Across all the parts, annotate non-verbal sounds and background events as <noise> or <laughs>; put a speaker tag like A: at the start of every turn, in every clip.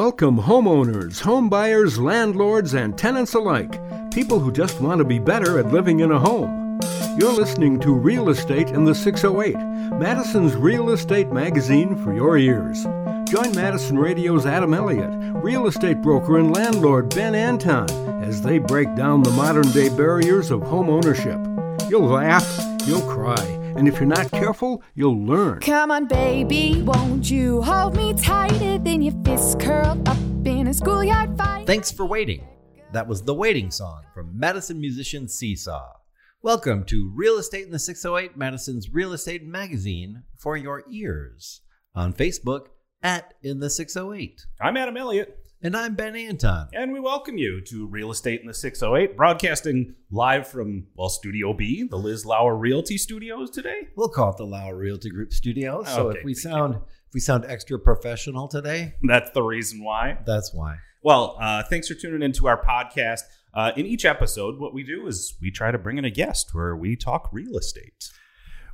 A: Welcome, homeowners, homebuyers, landlords, and tenants alike. People who just want to be better at living in a home. You're listening to Real Estate in the 608, Madison's real estate magazine for your ears. Join Madison Radio's Adam Elliott, real estate broker and landlord Ben Anton, as they break down the modern day barriers of home ownership. You'll laugh, you'll cry, and if you're not careful, you'll learn.
B: Come on, baby, won't you hold me tighter than your fists curled up in a schoolyard fight?
C: Thanks for waiting. That was the waiting song from Madison musician Seesaw. Welcome to Real Estate in the 608, Madison's real estate magazine for your ears. On Facebook at In the 608.
D: I'm Adam Elliott,
C: And I'm Ben Anton.
D: and we welcome you to Real Estate in the 608, broadcasting live from, well, Studio B, the Liz Lauer Realty Studios today.
C: We'll call it the Lauer Realty Group Studios. So
D: Okay,
C: if we sound if we sound extra professional today,
D: That's the reason why.
C: that's why.
D: Well, uh, thanks for tuning into our podcast. Uh, in each episode, what we do is we try to bring in a guest where we talk real estate.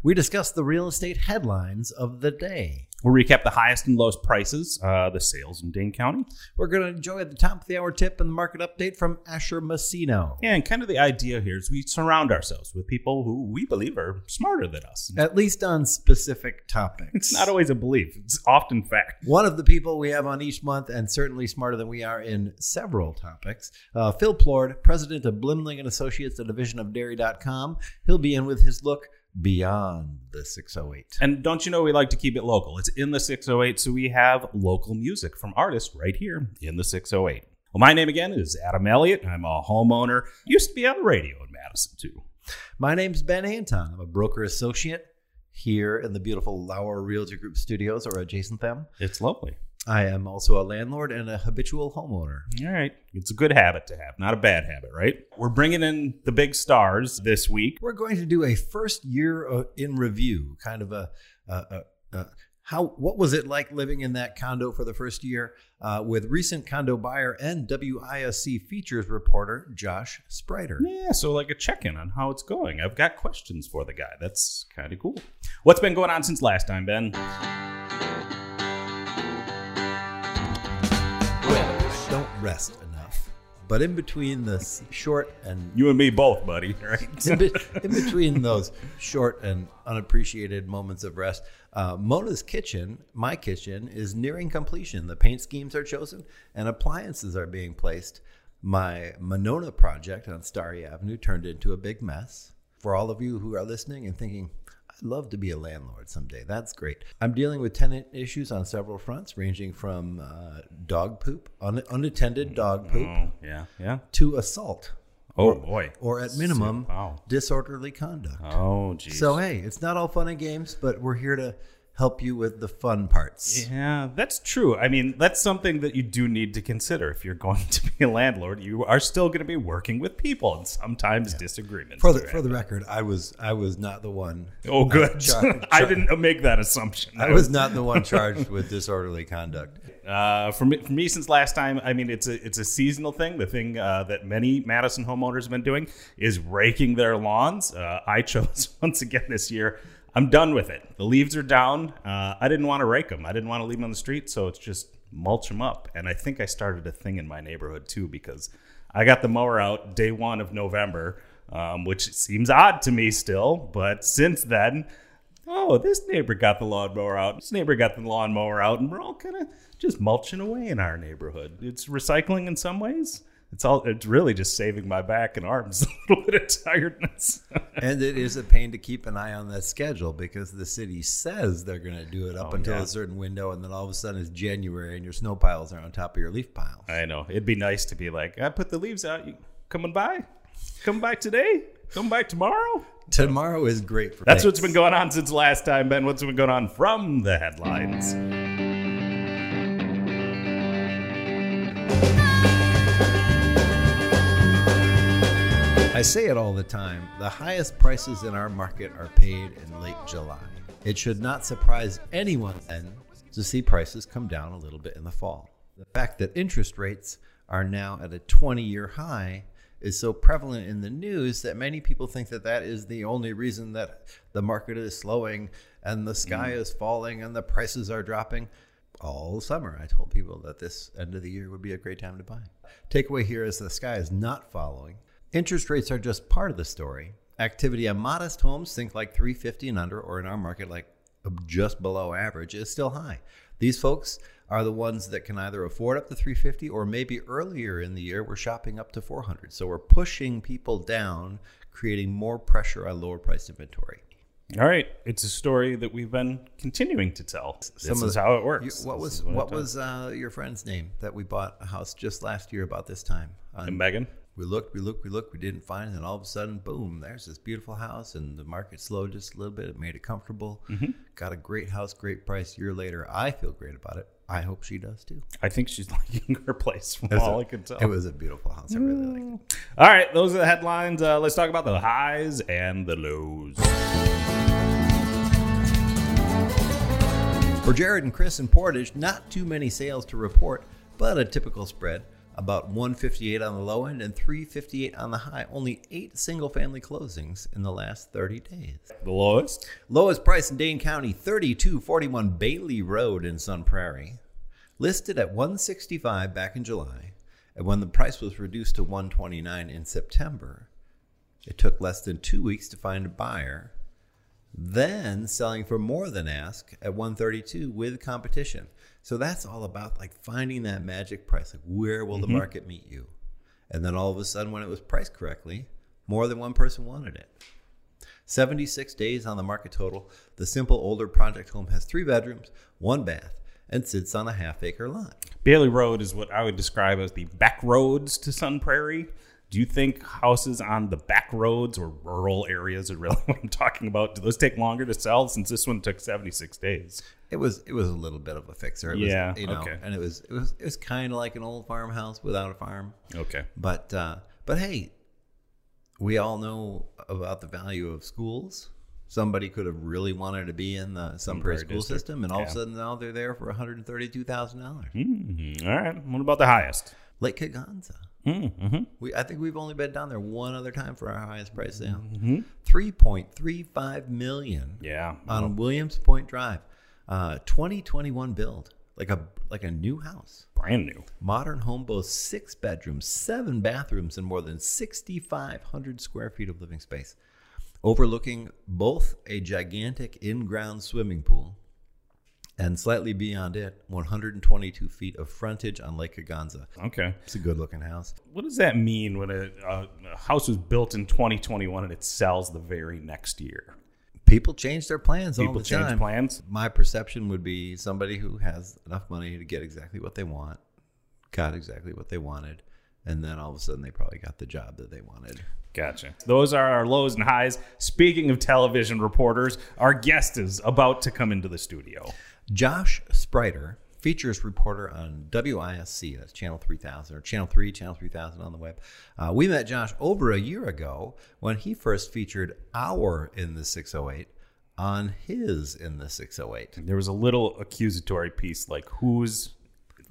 C: We discuss the real estate headlines of the day.
D: We'll recap the highest and lowest prices, uh, the sales in Dane County.
C: We're going to enjoy the top of the hour tip and the market update from Asher Messino.
D: Yeah, and kind of the idea here is we surround ourselves with people who we believe are smarter than us.
C: At least on specific topics.
D: It's not always a belief, it's often fact.
C: One of the people we have on each month, and certainly smarter than we are in several topics, uh, Phil Plourd, president of Blimling and Associates, a division of Dairy.com. He'll be in with his look beyond the 608.
D: And don't you know we like to keep it local? It's in the 608, so we have local music from artists right here in the 608. Well, my name again is Adam Elliott. I'm a homeowner. Used to be on the radio in Madison, too.
C: My name's Ben Anton. I'm a broker associate here in the beautiful Lauer Realty Group studios or adjacent them.
D: It's lovely.
C: I am also a landlord and a habitual homeowner.
D: All right. It's a good habit to have, not a bad habit, right? We're bringing in the big stars this week.
C: We're going to do a first year uh, in review, kind of a, a, a, a how what was it like living in that condo for the first year uh, with recent condo buyer and WISC features reporter Josh Spreiter.
D: Yeah, so like a check in on how it's going. I've got questions for the guy. That's kind of cool. What's been going on since last time, Ben?
C: Rest enough, but in between the short and
D: You and me both, buddy, <laughs> right?
C: in, be- in between those short and unappreciated moments of rest, uh, Mona's kitchen, my kitchen, is nearing completion. The paint schemes are chosen and appliances are being placed. My Monona project on Starry Avenue turned into a big mess. For all of you who are listening and thinking, I'd love to be a landlord someday. That's great. I'm dealing with tenant issues on several fronts, ranging from uh, dog poop, un- unattended dog poop,
D: Oh, yeah, yeah.
C: to assault,
D: Oh, boy.
C: or at minimum,
D: Wow.
C: disorderly conduct.
D: Oh, geez.
C: So hey, it's not all fun and games, but we're here to help you with the fun parts.
D: Yeah, that's true. I mean, that's something that you do need to consider if you're <laughs> going to be a landlord. You are still going to be working with people, and sometimes disagreements.
C: For the for the record, I was I was not the one.
D: oh, good.
C: char- <laughs>
D: I didn't make that assumption.
C: I was not the one charged with disorderly conduct. <laughs>
D: Uh, for me, for me, since last time, I mean, it's a it's a seasonal thing. The thing uh, that many Madison homeowners have been doing is raking their lawns. Uh, I chose once again this year. I'm done with it. The leaves are down. Uh, I didn't want to rake them. I didn't want to leave them on the street, so it's just mulch them up. And I think I started a thing in my neighborhood too because I got the mower out day one of November, um, which seems odd to me still. But since then, oh, this neighbor got the lawnmower out. This neighbor got the lawnmower out, and we're all kind of just mulching away in our neighborhood. It's recycling in some ways. It's all. It's really just saving my back and arms <laughs> a little bit of tiredness. <laughs>
C: And it is a pain to keep an eye on that schedule because the city says they're going to do it up
D: Oh,
C: until
D: yeah.
C: a certain window, and then all of a sudden it's January and your snow piles are on top of your leaf piles.
D: I know it'd be nice to be like, I put the leaves out. You coming by? Come back today? Come back tomorrow?
C: Tomorrow is great for
D: That's what's been going on since last time, Ben. What's been going on from the headlines?
C: I say it all the time. The highest prices in our market are paid in late July. It should not surprise anyone then to see prices come down a little bit in the fall. The fact that interest rates are now at a 20 year high is so prevalent in the news that many people think that that is the only reason that the market is slowing and the sky mm. is falling and the prices are dropping. all summer. I told people that this end of the year would be a great time to buy. Takeaway here is the sky is not following. Interest rates are just part of the story. Activity on modest homes, think like 350 and under, or in our market, like just below average, is still high. These folks are the ones that can either afford up to 350 or maybe earlier in the year we're shopping up to 400. So we're pushing people down, creating more pressure on lower priced inventory.
D: All right, it's a story that we've been continuing to tell. This
C: Some of
D: is
C: the-
D: how it
C: You,
D: works.
C: what
D: This
C: was
D: it
C: what was uh, your friend's name that we bought a house just last year about this time? On-
D: Megan?
C: We looked, we looked, we looked, we didn't find it, and all of a sudden, boom! There's this beautiful house, and the market slowed just a little bit. It made it comfortable.
D: Mm-hmm.
C: Got a great house, great price. Year later, I feel great about it. I hope she does too.
D: I think she's <laughs> liking her place from all
C: a-
D: I can tell.
C: It was a beautiful house. I really liked it.
D: All right, those are the headlines. Uh, let's talk about the highs and the lows.
C: For Jared and Chris in Portage, not too many sales to report, but a typical spread. About 158 on the low end and 358 on the high. Only eight single family closings in the last 30 days.
D: The lowest?
C: Lowest price in Dane County, 3241 Bailey Road in Sun Prairie. Listed at 165 back in July, and when the price was reduced to 129 in September, it took less than two weeks to find a buyer. Then selling for more than ask at 132 with competition. So that's all about like finding that magic price. Like where will the mm-hmm. market meet you? And then all of a sudden, when it was priced correctly, more than one person wanted it. 76 days on the market total. The simple older project home has three bedrooms, one bath, and sits on a half acre lot.
D: Bailey Road is what I would describe as the back roads to Sun Prairie. Do you think houses on the back roads or rural areas are really <laughs> what I'm talking about? Do those take longer to sell since this one took 76 days?
C: It was it was a little bit of a fixer. It
D: Yeah,
C: was, you know,
D: okay.
C: and it was it was it was kind of like an old farmhouse without a farm.
D: Okay.
C: But uh, but hey, we all know about the value of schools. Somebody could have really wanted to be in the Prairie
D: Prairie
C: school
D: District.
C: system, and all of a sudden now they're there for one hundred thirty-two thousand dollars.
D: Mhm. All right. What about the highest?
C: Lake Kegonsa.
D: Mm-hmm.
C: We I think we've only been down there one other time for our highest price sale.
D: Mm-hmm.
C: Three point three five million
D: Yeah.
C: on Williams Point Drive, uh, twenty twenty one build, like a like a new house.
D: brand new.
C: Modern home boasts six bedrooms, seven bathrooms, and more than 6,500 square feet of living space, overlooking both a gigantic in ground swimming pool and slightly beyond it, 122 feet of frontage on Lake Kegonsa.
D: Okay.
C: It's a good looking house.
D: What does that mean when a, a, a house was built in 2021 and it sells the very next year?
C: People change their plans all the
D: change
C: time.
D: plans.
C: My perception would be somebody who has enough money to get exactly what they want, got exactly what they wanted, and then all of a sudden they probably got the job that they wanted.
D: Gotcha. Those are our lows and highs. Speaking of television reporters, our guest is about to come into the studio.
C: Josh Spreiter, features reporter on WISC, that's Channel 3000, or Channel 3, Channel 3000 on the web. Uh, we met Josh over a year ago when he first featured our In the 608 on his In the 608.
D: There was a little accusatory piece like who's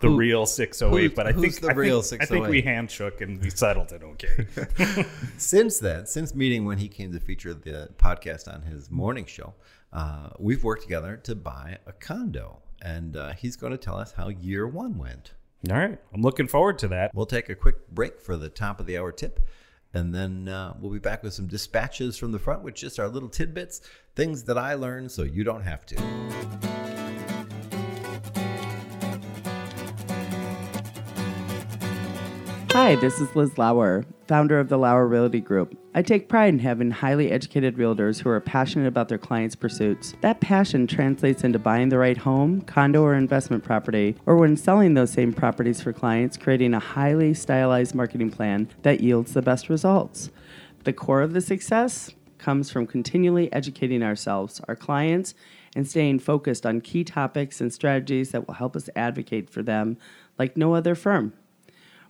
D: the
C: Who-
D: real 608,
C: who's-
D: but I think
C: the
D: I
C: real
D: think, I think we
C: 608?
D: handshook and we settled it okay. <laughs> <laughs>
C: Since then, since meeting when he came to feature the podcast on his morning show, uh, we've worked together to buy a condo. And uh, he's going to tell us how year one went.
D: All right. I'm looking forward to that.
C: We'll take a quick break for the top of the hour tip, and then uh, we'll be back with some dispatches from the front which just are little tidbits, things that I learned so you don't have to.
E: Hi, this is Liz Lauer, founder of the Lauer Realty Group. I take pride in having highly educated realtors who are passionate about their clients' pursuits. That passion translates into buying the right home, condo, or investment property, or when selling those same properties for clients, creating a highly stylized marketing plan that yields the best results. The core of the success comes from continually educating ourselves, our clients, and staying focused on key topics and strategies that will help us advocate for them like no other firm.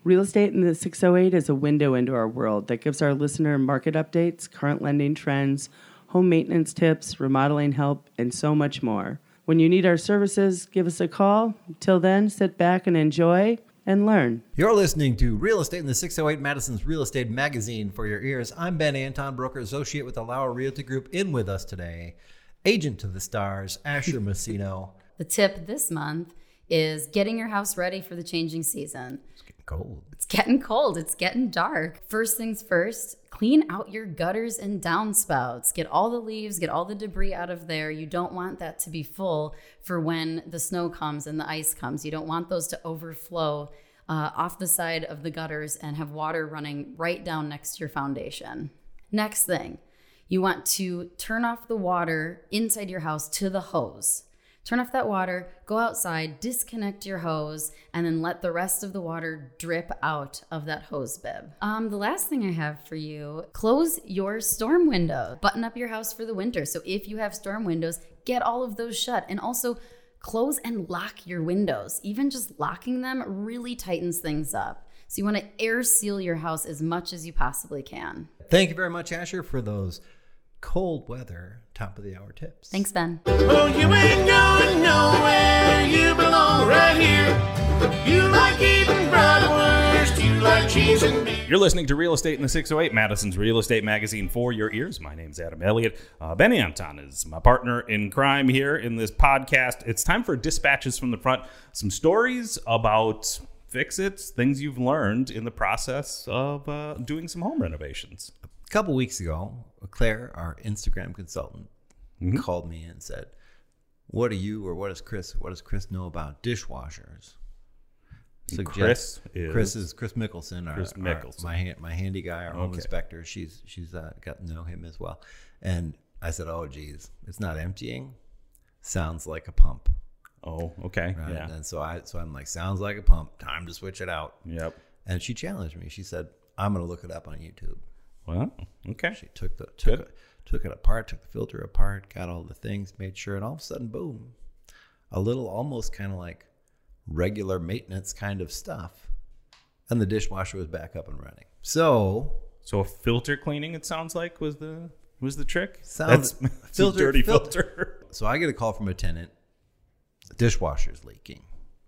E: Real Estate in the 608 is a window into our world that gives our listener market updates, current lending trends, home maintenance tips, remodeling help, and so much more. When you need our services, give us a call. Till then, sit back and enjoy and learn.
C: You're listening to Real Estate in the 608 Madison's Real Estate Magazine for your ears. I'm Ben Anton, broker associate with the Lauer Realty Group. In with us today, agent to the stars, Asher Messino. <laughs>
F: The tip this month is getting your house ready for the changing season.
C: Cold.
F: It's getting cold, it's getting dark. First things first, clean out your gutters and downspouts. Get all the leaves, get all the debris out of there. You don't want that to be full for when the snow comes and the ice comes. You don't want those to overflow uh, off the side of the gutters and have water running right down next to your foundation. Next thing, you want to turn off the water inside your house to the hose. Turn off that water, go outside, disconnect your hose, and then let the rest of the water drip out of that hose bib. Um, the last thing I have for you close your storm window. Button up your house for the winter. So if you have storm windows, get all of those shut. And also, close and lock your windows. Even just locking them really tightens things up. So you want to air seal your house as much as you possibly can.
C: Thank you very much, Asher, for those cold weather top of the hour tips.
F: Thanks, Ben.
G: Oh, you ain't going nowhere. You belong right here. You like eating bratwurst. You like cheese and beer.
D: You're listening to Real Estate in the 608, Madison's real estate magazine for your ears. My name's Adam Elliott. Uh, Benny Anton is my partner in crime here in this podcast. It's time for dispatches from the front. Some stories about fix its, things you've learned in the process of uh, doing some home renovations.
C: A couple weeks ago, Claire, our Instagram consultant, called me and said, "What do you or what does Chris? What does Chris know about dishwashers?"
D: Chris is-
C: Chris is Chris Mickelson, our,
D: Chris
C: our- my my handy guy, our home
D: Okay.
C: inspector. She's she's uh, got to know him as well. And I said, "Oh, geez, it's not emptying. Sounds like a pump."
D: Oh, okay.
C: Right?
D: Yeah.
C: And so I so I'm like, "Sounds like a pump. Time to switch it out."
D: Yep.
C: And she challenged me. She said, "I'm going to look it up on YouTube."
D: Well, okay.
C: She took the took it, took it apart, took the filter apart, got all the things, made sure, and all of a sudden, boom, a little almost kind of like regular maintenance kind of stuff, and the dishwasher was back up and running. So
D: So filter cleaning, it sounds like, was the was the trick.
C: Sounds-
D: That's <laughs>
C: filter-
D: a dirty
C: fil-
D: filter. <laughs>
C: so I get a call from a tenant, the dishwasher's leaking.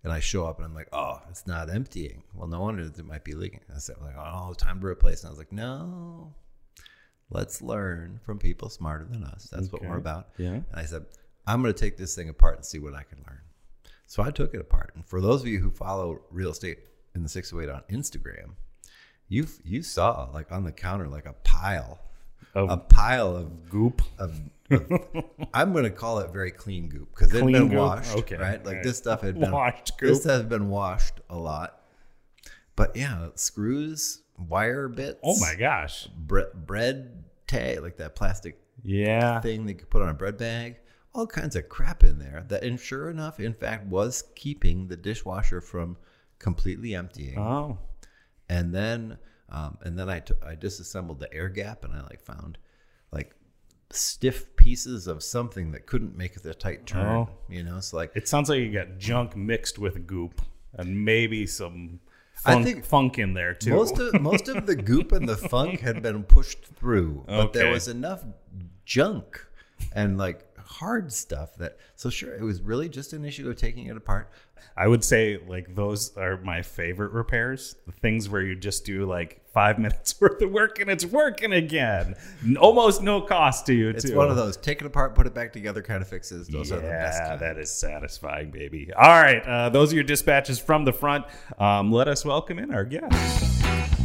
C: And I show up and I'm like, oh, it's not emptying. Well, no wonder it might be leaking. I said, like, oh, time to replace. And I was like, no, let's learn from people smarter than us. That's what we're about.
D: Yeah.
C: And I said, I'm going to take this thing apart and see what I can learn. So I took it apart. And for those of you who follow real estate in the 608 on Instagram, you you saw like on the counter like a pile,
D: Of
C: a pile of
D: goop.
C: of, <laughs> of I'm going to call it very clean goop because it had been
D: goop?
C: washed,
D: Okay,
C: right? Like
D: right.
C: this stuff had <laughs> been
D: Washed
C: This
D: goop.
C: stuff had been washed a lot, but yeah, screws, wire bits.
D: Oh my gosh.
C: bre- bread tag, like that plastic
D: Yeah.
C: thing they could put on a bread bag. All kinds of crap in there that, and sure enough, in fact, was keeping the dishwasher from completely emptying
D: Oh.
C: and then um, and then I I disassembled the air gap and I like found like stiff pieces of something that couldn't make the tight turn.
D: Oh.
C: You know, it's like
D: It sounds like you got junk mixed with goop and maybe some
C: I
D: funk,
C: think
D: funk in there too.
C: most of most of the goop and the funk had been pushed through, but there was enough junk and like hard stuff that so sure it was really just an issue of taking it apart.
D: I would say like those are my favorite repairs. The things where you just do like five <laughs> minutes worth of work and it's working again. Almost no cost to you
C: It's
D: too.
C: one of those take it apart, put it back together kind of fixes. Those
D: yeah,
C: are the best.
D: that is satisfying, baby. All right, uh, those are your dispatches from the front. Um, let us welcome in our guest.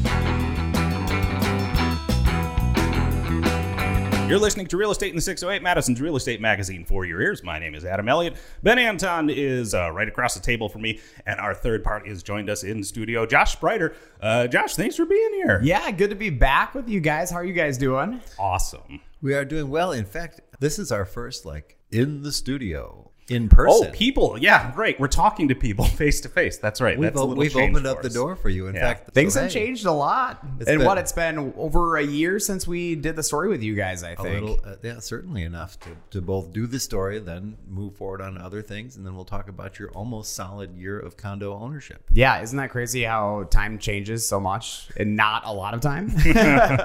D: You're listening to Real Estate in the 608, Madison's real estate magazine for your ears. My name is Adam Elliott. Ben Anton is uh, right across the table from me, and our third part has joined us in studio, Josh Spreiter. Uh, Josh, thanks for being here.
H: Yeah, good to be back with you guys. How are you guys doing?
D: Awesome.
C: We are doing well. In fact, this is our first like in the studio in person.
D: Oh, people. Yeah, great. We're talking to people face to face. That's right.
C: We've,
D: That's a
C: o- we've opened
D: for
C: up the door for you. In
D: Yeah.
C: fact,
H: Things
C: so,
H: have
C: hey,
H: changed a lot.
C: It's
H: and
C: been-
H: what it's been over a year since we did the story with you guys, I
C: A
H: think.
C: little, uh, yeah, certainly enough to, to both do the story, then move forward on other things, and then we'll talk about your almost solid year of condo ownership.
H: yeah, isn't that crazy how time changes so much and not a lot of time? <laughs>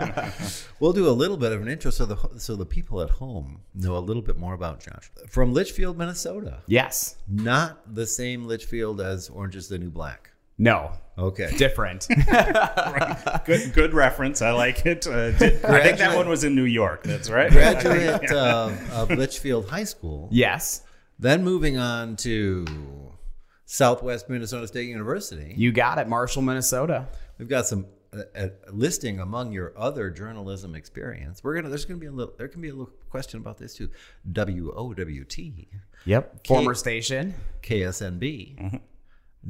C: We'll do a little bit of an intro so the so the people at home know a little bit more about Josh from Litchfield, Minnesota.
H: Yes.
C: Not the same Litchfield as Orange is the New Black.
H: No.
C: Okay.
H: Different. <laughs>
D: Good, good reference. I like it. Uh, did- I think that one was in New York. That's right.
C: Graduate of, of Litchfield High School.
H: yes.
C: Then moving on to Southwest Minnesota State University.
H: You got it, Marshall, Minnesota.
C: We've got some uh, uh, listing among your other journalism experience. We're gonna. There's gonna be a little. There can be a little question about this too. WOWT,
H: Yep. Former station.
C: KSNB,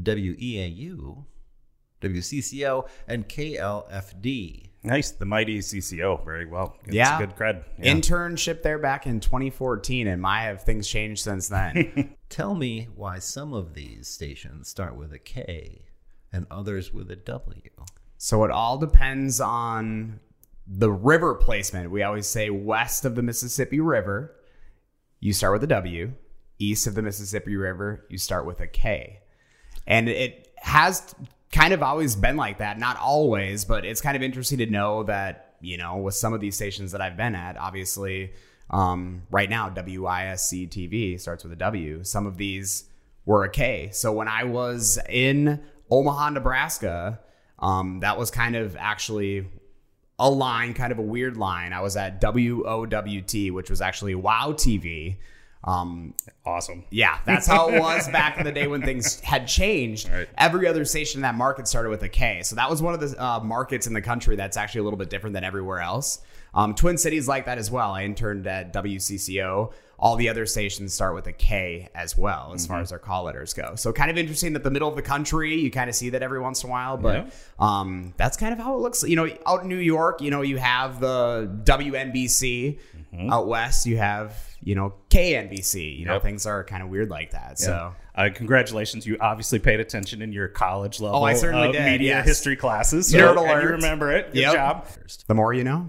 C: WEAU, WCCO, and KLFD.
D: Nice, the mighty CCO. Very well. It's
H: yeah.
D: good cred. Yeah.
H: Internship there back in 2014, and my have things changed since then. <laughs>
C: Tell me why some of these stations start with a K and others with a W.
H: so it all depends on the river placement. We always say west of the Mississippi River, you start with a W. East of the Mississippi River, you start with a K. And it has kind of always been like that. Not always, but it's kind of interesting to know that, you know, with some of these stations that I've been at, obviously, um, right now, WISC TV starts with a W. Some of these were a K. So when I was in Omaha, Nebraska, um, that was kind of actually a line, kind of a weird line. I was at WOWT, which was actually Wow TV. Um,
D: awesome.
H: yeah, that's how it was back in the day when things <laughs> had changed.
D: Right.
H: Every other station in that market started with a K. So that was one of the uh, markets in the country that's actually a little bit different than everywhere else. Um, Twin Cities like that as well. I interned at WCCO. All the other stations start with a K as well, as far as their call letters go. So kind of interesting that the middle of the country, you kind of see that every once in a while, but
D: Yeah.
H: um, that's kind of how it looks. You know, out in New York, you know, you have the WNBC. Out west, you have you know KNBC. You know,
D: Yep.
H: things are kind of weird like that. So.
D: Uh, congratulations! You obviously paid attention in your college level
H: Oh, I certainly
D: uh,
H: did,
D: media
H: yes.
D: history classes.
H: Nerd
D: and you
H: alert.
D: remember it. Good
H: Yep.
D: job.
H: The more you know.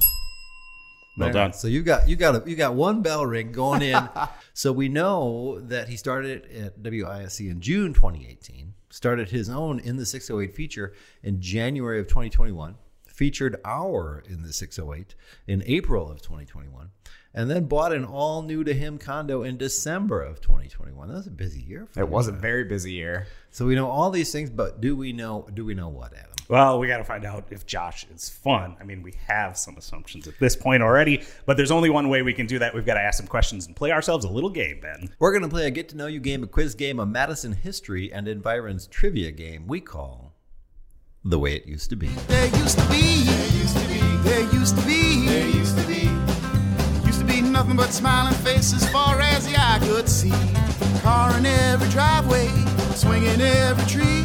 D: Well done.
C: So you got you got a, you got one bell ring going in. <laughs> so we know that he started at WISC in June 2018. Started his own in the 608 feature in January of 2021. Featured our in the 608 in April of 2021, and then bought an all new to him condo in December of 2021. That was a busy year. For
H: It was a very busy year.
C: So we know all these things, but do we know do we know what, Adam?
D: Well, we got to find out if Josh is fun. I mean, we have some assumptions at this point already, but there's only one way we can do that. We've got to ask some questions and play ourselves a little game, Ben.
C: We're going to play a get to know you game, a quiz game, a Madison history and environs trivia game we call The Way It Used to Be.
G: There used to be, there used to be, there used to be, there used to be, used to be nothing but smiling faces far as the eye could see. Car in every driveway, swinging every tree.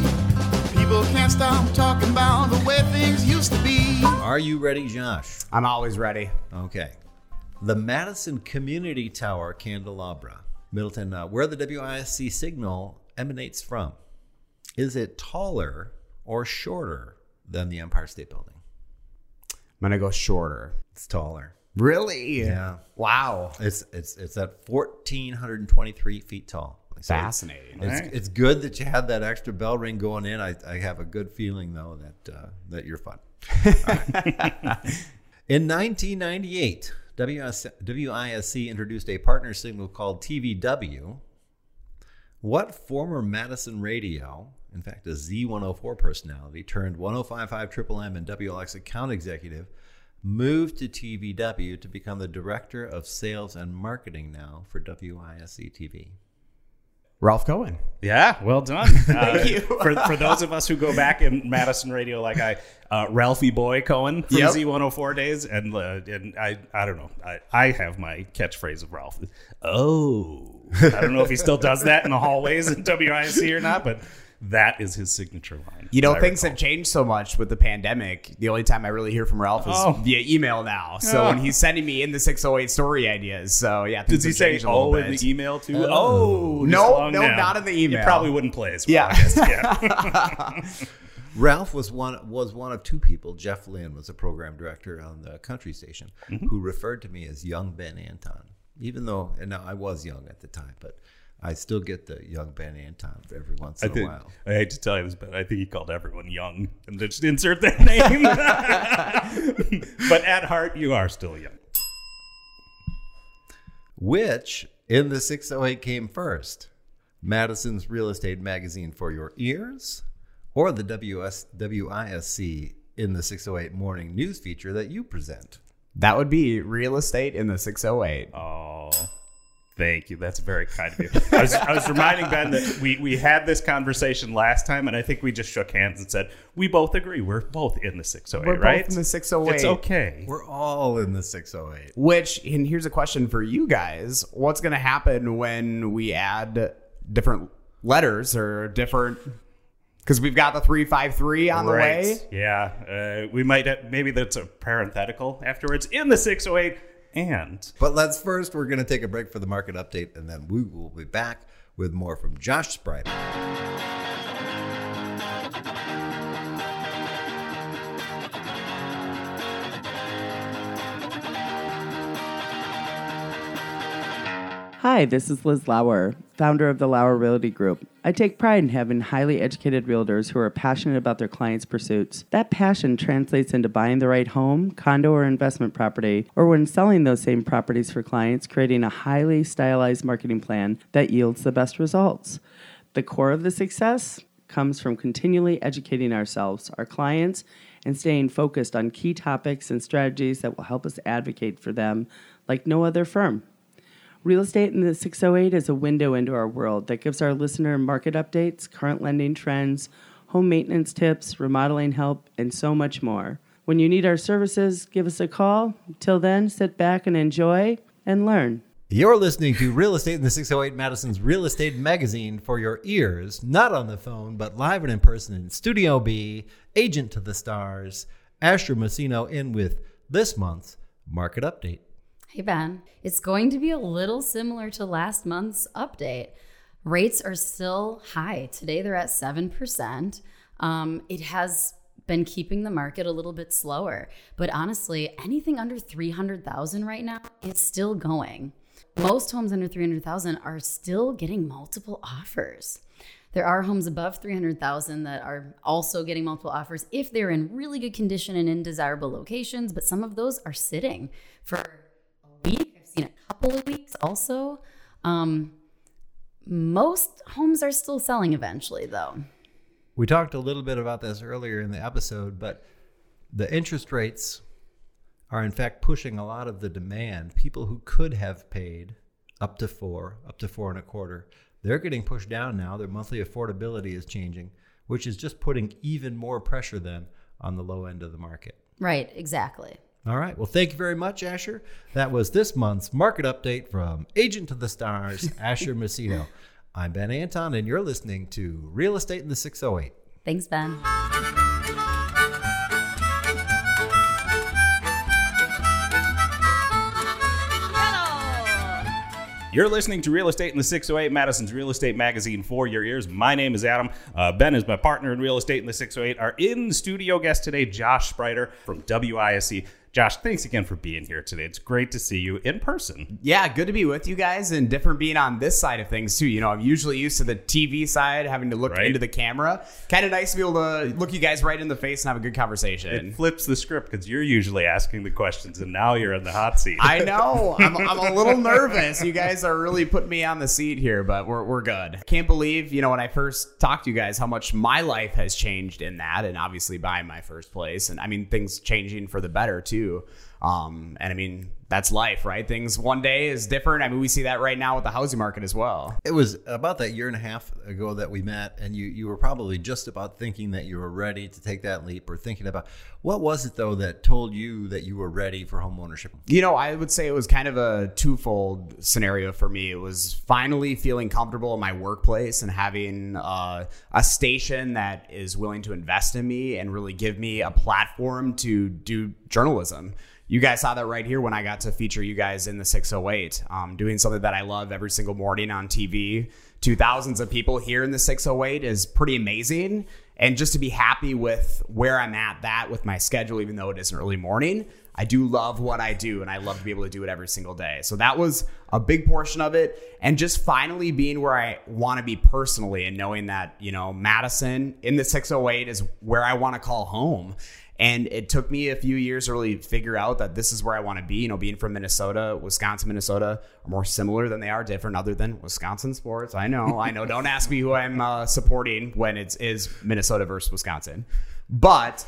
G: People can't stop talking about the way things used to be.
C: Are you ready, Josh?
H: I'm always ready.
C: Okay. The Madison Community Tower candelabra, Middleton, uh, where the WISC signal emanates from. Is it taller or shorter than the Empire State Building?
H: I'm gonna go shorter.
C: It's taller.
H: Really?
C: Yeah.
H: Wow.
C: It's it's it's at 1423 feet tall. So
H: Fascinating.
C: It's,
D: Alright.
C: it's good that you had that extra bell ring going in. I, I have a good feeling though that uh, that you're fun. <laughs> in 1998, WIS, WISC introduced a partner signal called TVW. What former Madison radio, in fact a Z104 personality, turned 105.5 Triple M and WLX account executive, moved to TVW to become the director of sales and marketing now for WISC TV?
H: Ralph Cohen.
D: Yeah, well done. <laughs> Thank
H: you.
D: for, for those of us who go back in Madison radio, like I, uh, Ralphie Boy Cohen from
H: Yep.
D: Z104 days, and uh, and I, I don't know, I, I have my catchphrase of Ralph. Oh, I don't know if he still does that in the hallways in WIC or not, but that is his signature line.
H: You know, things
D: recall.
H: have changed so much with the pandemic. The only time I really hear from Ralph is
D: Oh.
H: via email now. So
D: Oh.
H: when he's sending me in the 608 story ideas. So yeah, things
D: Does he
H: have
D: say
H: changed a little
D: "oh" in the email too? Oh, just
H: No, no,
D: down.
H: not in the email.
D: It probably wouldn't play as well.
H: Yeah.
D: I yeah. <laughs>
C: Ralph was one was one of two people. Jeff Lynn was a program director on the country station
D: Mm-hmm.
C: who referred to me as young Ben Anton. Even though and now I was young at the time, but I still get the young Ben Anton every once
D: I
C: in a while.
D: I hate to tell you this, but I think he called everyone young and just insert their <laughs> name. <laughs> but at heart, you are still young.
C: Which in the 608 came first? Madison's Real Estate Magazine for Your Ears or the WS, WISC in the 608 morning news feature that you present?
H: That would be real estate in the 608.
D: Oh, Thank you. That's very kind of you. I was, I was reminding Ben that we, we had this conversation last time, and I think we just shook hands and said, we both agree. We're both in the 608,
H: We're both
D: right?
H: in the 608.
D: It's okay.
C: We're all in the 608.
H: Which, and here's a question for you guys: What's going to happen when we add different letters or different? Because we've got the three five three on the way.
D: Yeah. Uh, we might have, maybe that's a parenthetical afterwards in the 608. And
C: But let's first, we're going to take a break for the market update, and then we will be back with more from Josh Spreiter.
E: Hi, this is Liz Lauer, founder of the Lauer Realty Group. I take pride in having highly educated realtors who are passionate about their clients' pursuits. That passion translates into buying the right home, condo, or investment property, or when selling those same properties for clients, creating a highly stylized marketing plan that yields the best results. The core of the success comes from continually educating ourselves, our clients, and staying focused on key topics and strategies that will help us advocate for them like no other firm. Real Estate in the 608 is a window into our world that gives our listener market updates, current lending trends, home maintenance tips, remodeling help, and so much more. When you need our services, give us a call. Till then, sit back and enjoy and learn.
C: You're listening to Real Estate in the 608 Madison's Real Estate Magazine for your ears, not on the phone, but live and in person in Studio B, Agent to the Stars, Asher Messino in with this month's Market Update.
F: Hey, Ben. It's going to be a little similar to last month's update. Rates are still high. Today they're at 7%. Um, it has been keeping the market a little bit slower. But honestly, anything under 300,000 right now is still going. Most homes under 300,000 are still getting multiple offers. There are homes above 300,000 that are also getting multiple offers if they're in really good condition and in desirable locations, but some of those are sitting for week. I've seen a couple of weeks also. Um, most homes are still selling eventually, though.
C: We talked a little bit about this earlier in the episode, but the interest rates are in fact pushing a lot of the demand. People who could have paid up to four, up to four and a quarter, they're getting pushed down now. Their monthly affordability is changing, which is just putting even more pressure then on the low end of the market.
F: Right, exactly.
C: All right. Well, thank you very much, Asher. That was this month's market update from Agent to the Stars, <laughs> Asher Messino. I'm Ben Anton, and you're listening to Real Estate in the 608.
F: Thanks, Ben.
D: You're listening to Real Estate in the 608, Madison's Real Estate Magazine for your ears. My name is Adam. Uh, ben is my partner in Real Estate in the 608. Our in studio guest today, Josh Spreiter from WISC. Josh, thanks again for being here today. It's great to see you in person.
H: Yeah, good to be with you guys and different being on this side of things too. You know, I'm usually used to the TV side, having to look
D: Right.
H: into the camera. Kind of nice to be able to look you guys right in the face and have a good conversation.
D: It flips the script because you're usually asking the questions, and now you're in the hot seat.
H: I <laughs> know. I'm, I'm a little nervous. You guys are really putting me on the seat here, but we're, we're good. Can't believe, you know, when I first talked to you guys, how much my life has changed in that. And obviously buying my first place. And I mean, things changing for the better too too um, and I mean, that's life, right? Things one day is different. I mean, we see that right now with the housing market as well.
C: It was about that year and a half ago that we met, and you, you were probably just about thinking that you were ready to take that leap or thinking about what was it, though, that told you that you were ready for home ownership?
H: You know, I would say it was kind of a twofold scenario for me. It was finally feeling comfortable in my workplace and having uh, a station that is willing to invest in me and really give me a platform to do journalism. You guys saw that right here when I got to feature you guys in the 608, um, doing something that I love every single morning on TV to thousands of people here in the 608 is pretty amazing. And just to be happy with where I'm at that with my schedule, even though it is an early morning, I do love what I do and I love to be able to do it every single day. So that was a big portion of it. And just finally being where I want to be personally and knowing that, you know, Madison in the 608 is where I want to call home. And it took me a few years to really figure out that this is where I want to be. You know, being from Minnesota, Wisconsin, Minnesota are more similar than they are different, other than Wisconsin sports. I know, I know. Don't ask me who I'm uh, supporting when it's is Minnesota versus Wisconsin. But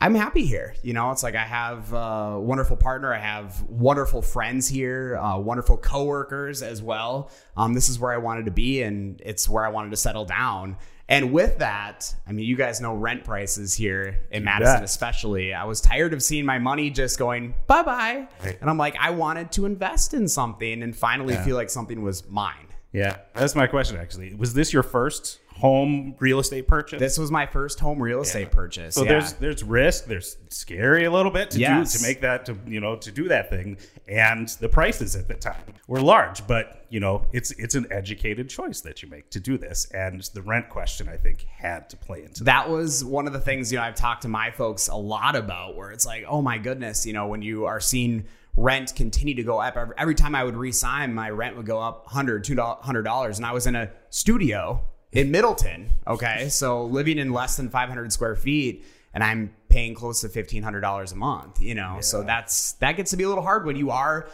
H: I'm happy here. You know, it's like I have a wonderful partner. I have wonderful friends here, uh, wonderful coworkers as well. Um, this is where I wanted to be, and it's where I wanted to settle down. And with that, I mean, you guys know rent prices here in Madison,
D: bet.
H: especially. I was tired of seeing my money just going bye bye, and I'm like, I wanted to invest in something and finally feel like something was mine.
D: Yeah, that's my question. Actually, was this your first home real estate purchase?
H: This was my first home real estate purchase.
D: so
H: yeah.
D: there's there's risk. There's scary a little bit to
H: Yes.
D: do to make that to you know to do that thing, and the prices at the time were large. But you know it's it's an educated choice that you make to do this, and the rent question I think had to play into that.
H: that was one of the things you know I've talked to my folks a lot about where it's like oh my goodness you know when you are seeing rent continue to go up every, time I would re-sign my rent would go up $100, 200 dollars and I was in a studio in Middleton okay so living in less than 500 square feet and I'm paying close to $1500 a month you know so that's that gets to be a little hard when you are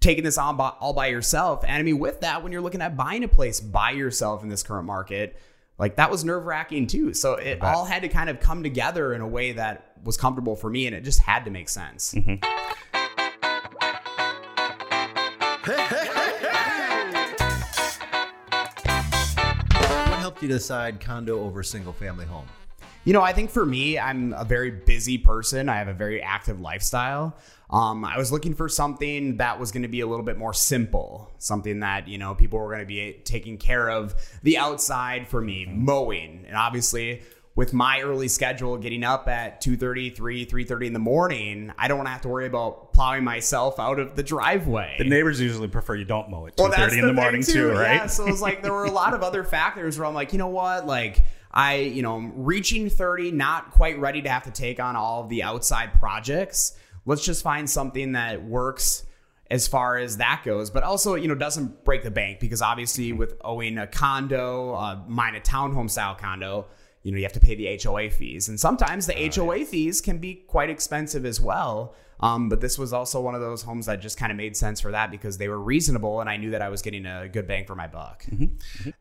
H: taking this on by, all by yourself. And I mean, with that, when you're looking at buying a place by yourself in this current market, like that was nerve wracking too. So it all had to kind of come together in a way that was comfortable for me and it just had to make sense.
C: Mm-hmm. What you decide condo over single family home?
H: You know, I think for me, I'm a very busy person. I have a very active lifestyle. Um, I was looking for something that was going to be a little bit more simple, something that you know people were going to be taking care of the outside for me, mowing, and obviously with my early schedule, getting up at 2.30, 3, 3.30 in the morning, I don't have to worry about plowing myself out of the driveway.
D: The neighbors usually prefer you don't mow at two
H: Well,
D: thirty in the morning too, right?
H: Yeah, so it was like there were a lot of other <laughs> factors where I'm like, you know what, like I, you know, I'm reaching 30, not quite ready to have to take on all of the outside projects. Let's just find something that works as far as that goes, but also, you know, doesn't break the bank because obviously with owing a condo, uh, mine a townhome style condo, you know, you have to pay the HOA fees. And sometimes the HOA fees can be quite expensive as well. Um, but this was also one of those homes that just kind of made sense for that because they were reasonable and I knew that I was getting a good bang for my buck.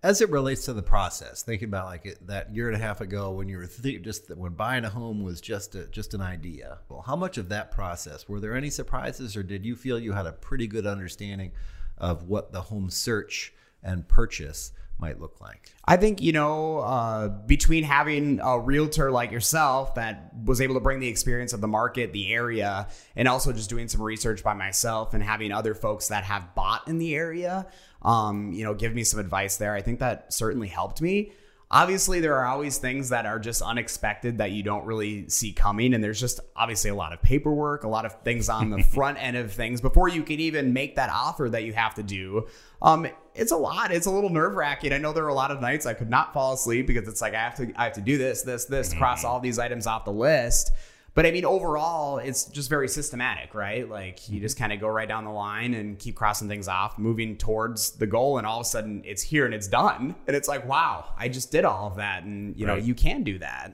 C: As it relates to the process, thinking about like it, that year and a half ago when you were th- just when buying a home was just a, just an idea. Well, how much of that process were there any surprises, or did you feel you had a pretty good understanding of what the home search and purchase might look like?
H: I think, you know, uh, between having a realtor like yourself that was able to bring the experience of the market, the area, and also just doing some research by myself and having other folks that have bought in the area, um, you know, give me some advice there. I think that certainly helped me. Obviously, there are always things that are just unexpected that you don't really see coming. And there's just obviously a lot of paperwork, a lot of things on the <laughs> front end of things before you can even make that offer that you have to do. Um, it's a lot. It's a little nerve wracking. I know there are a lot of nights I could not fall asleep because it's like I have to I have to do this, this, this, cross all these items off the list. But I mean, overall, it's just very systematic, right? Like you just mm-hmm. kind of go right down the line and keep crossing things off, moving towards the goal, and all of a sudden it's here and it's done. And it's like, wow, I just did all of that. And you know, you can do that.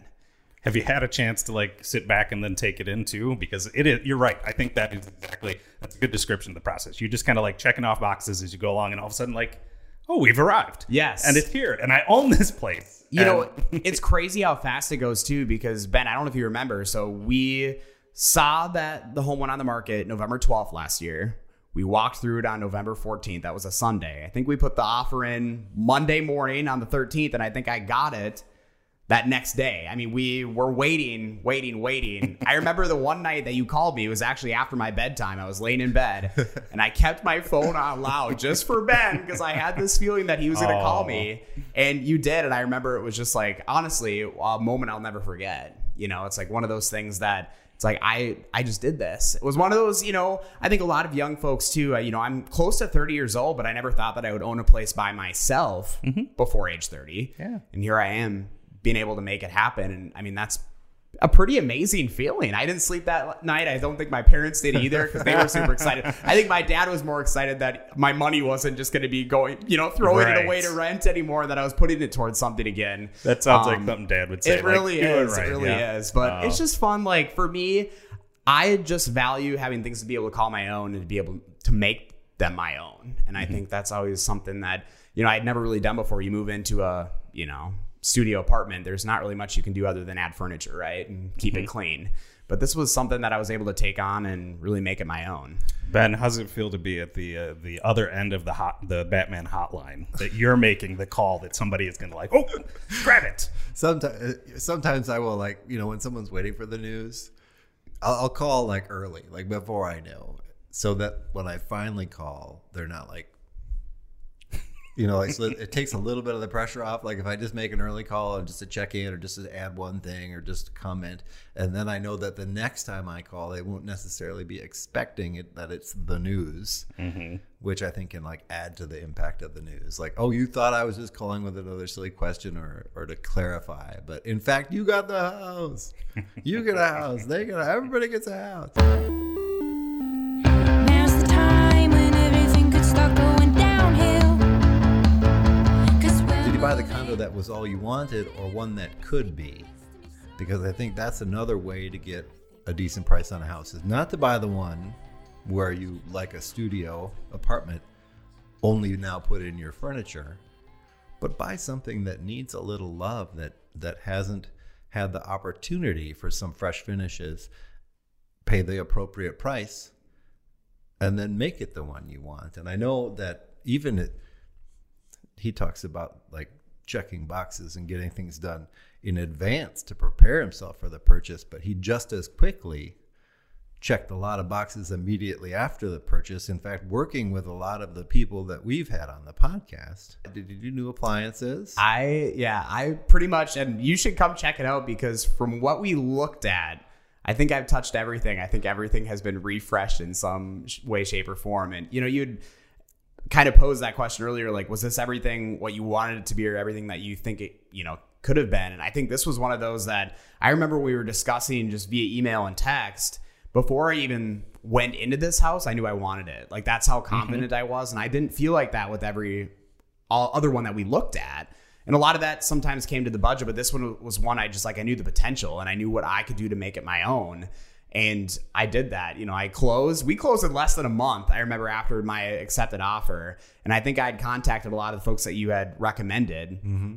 D: Have you had a chance to like sit back and then take it into? Because it is, you're right. I think that is exactly that's a good description of the process. You're just kind of like checking off boxes as you go along, and all of a sudden, like, oh, we've arrived.
H: Yes.
D: and it's here, and I own this place.
H: You
D: And-
H: know, <laughs> it's crazy how fast it goes too. Because Ben, I don't know if you remember. So we saw that the home went on the market November 12th last year. We walked through it on November 14th. That was a Sunday. I think we put the offer in Monday morning on the 13th, and I think I got it that next day. I mean, we were waiting, waiting, waiting. <laughs> I remember the one night that you called me, it was actually after my bedtime. I was laying in bed <laughs> and I kept my phone on loud just for Ben because I had this feeling that he was going to call me. And you did. And I remember it was just like, honestly, a moment I'll never forget. You know, it's like one of those things that it's like I I just did this. It was one of those, you know, I think a lot of young folks too, uh, you know, I'm close to 30 years old, but I never thought that I would own a place by myself before age 30.
D: Yeah.
H: And here I am being able to make it happen and I mean that's a pretty amazing feeling. I didn't sleep that night. I don't think my parents did either because they were super <laughs> excited. I think my dad was more excited that my money wasn't just going to be going, you know, throwing
D: Right.
H: it away to rent anymore, that I was putting it towards something again.
D: that sounds like
H: Um,
D: something Dad would say.
H: it
D: like,
H: really
D: "Do it
H: is.
D: right."
H: It really
D: Yeah.
H: is. But
D: Oh.
H: it's just fun. Like for me, I just value having things to be able to call my own and to be able to make them my own. And
D: Mm-hmm.
H: I think that's always something that, you know, I'd never really done before. You move into a, you know, studio apartment, there's not really much you can do other than add furniture, right? And keep it clean. But this was something that I was able to take on and really make it my own.
D: Ben, how's it feel to be at the uh, the other end of the hot the Batman hotline? That you're making the call that somebody is going to like, oh, grab it.
C: Sometimes, sometimes I will like you know when someone's waiting for the news, I'll, I'll call like early, like before I know, so that when I finally call, they're not like, you know, like <laughs> so it takes a little bit of the pressure off. Like if I just make an early call and just to check in or just to add one thing or just to comment, and then I know that the next time I call, they won't necessarily be expecting it that it's the news, mm-hmm. which I think can like add to the impact of the news. Like, oh, you thought I was just calling with another silly question or or to clarify, but in fact, you got the house. You get a house. They get a, everybody gets a house. Buy the condo that was all you wanted or one that could be? Because I think that's another way to get a decent price on a house is not to buy the one where you like a studio apartment only now put in your furniture, but buy something that needs a little love that that hasn't had the opportunity for some fresh finishes, pay the appropriate price and then make it the one you want. And I know that even he talks about like checking boxes and getting things done in advance to prepare himself for the purchase, but he just as quickly checked a lot of boxes immediately after the purchase. In fact, working with a lot of the people that we've had on the podcast. Did you do new appliances?
H: I yeah, I pretty much and you should come check it out because from what we looked at, I think I've touched everything. I think everything has been refreshed in some way shape or form and you know, you'd kind of posed that question earlier like was this everything what you wanted it to be or everything that you think it, you know, could have been? And I think this was one of those that I remember we were discussing just via email and text before I even went into this house, I knew I wanted it. Like that's how mm-hmm. confident I was, and I didn't feel like that with every all other one that we looked at. And a lot of that sometimes came to the budget, but this one was one I just like I knew the potential and I knew what I could do to make it my own. And I did that. You know, I closed. We closed in less than a month. I remember after my accepted offer, and I think I had contacted a lot of the folks that you had recommended. Mm-hmm.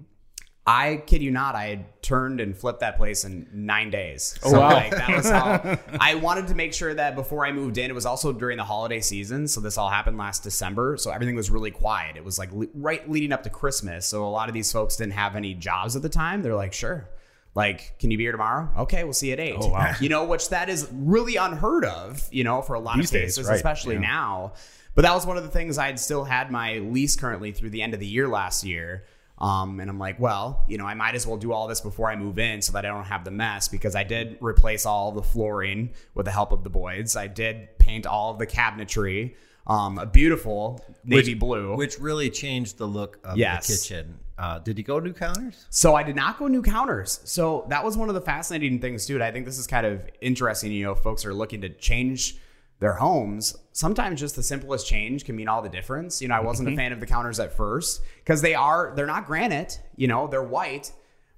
H: I kid you not, I had turned and flipped that place in nine days. Oh, so
D: wow.
H: like that was how <laughs> I wanted to make sure that before I moved in, it was also during the holiday season. So this all happened last December. So everything was really quiet. It was like le- right leading up to Christmas. So a lot of these folks didn't have any jobs at the time. They're like, sure. Like, can you be here tomorrow? Okay, we'll see you at eight.
D: Oh, wow.
H: You know, which that is really unheard of, you know, for a lot
D: These
H: of
D: days, right,
H: especially
D: yeah.
H: now. But that was one of the things I'd still had my lease currently through the end of the year last year. Um, and I'm like, well, you know, I might as well do all this before I move in so that I don't have the mess because I did replace all the flooring with the help of the Boyds. I did paint all of the cabinetry, um, a beautiful navy blue.
C: Which really changed the look of
H: Yes.
C: the kitchen. Uh, did you go new counters?
H: So I did not go new counters. So that was one of the fascinating things too. And I think this is kind of interesting. You know, if folks are looking to change their homes. Sometimes just the simplest change can mean all the difference. You know, I wasn't a fan of the counters at first because they are they're not granite. You know, they're white.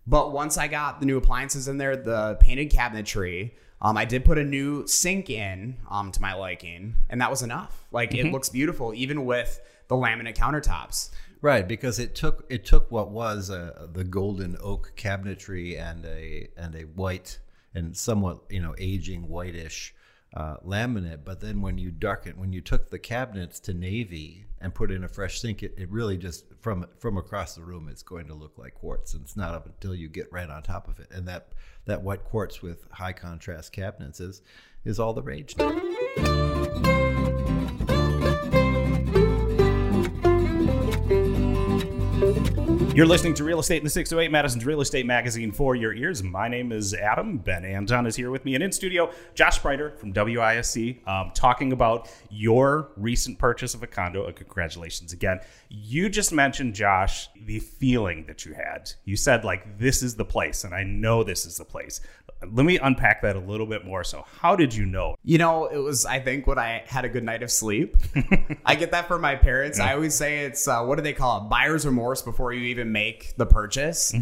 H: But once I got the new appliances in there, the painted cabinetry, um, I did put a new sink in um, to my liking, and that was enough. Like it looks beautiful, even with the laminate countertops.
C: Right, because it took it took what was uh, the golden oak cabinetry and a and a white and somewhat you know aging whitish uh, laminate, but then when you darken when you took the cabinets to navy and put in a fresh sink, it, it really just from from across the room it's going to look like quartz, and it's not up until you get right on top of it, and that that white quartz with high contrast cabinets is is all the rage now.
D: You're listening to Real Estate in the 608, Madison's Real Estate Magazine for your ears. My name is Adam. Ben Anton is here with me. And in studio, Josh Spreiter from WISC, um, talking about your recent purchase of a condo. Uh, congratulations again. You just mentioned, Josh, the feeling that you had. You said, like, this is the place, and I know this is the place. Let me unpack that a little bit more. So, how did you know?
H: You know, it was, I think, when I had a good night of sleep. <laughs> I get that from my parents. I always say it's, uh, what do they call it? Buyer's remorse before you even make the purchase.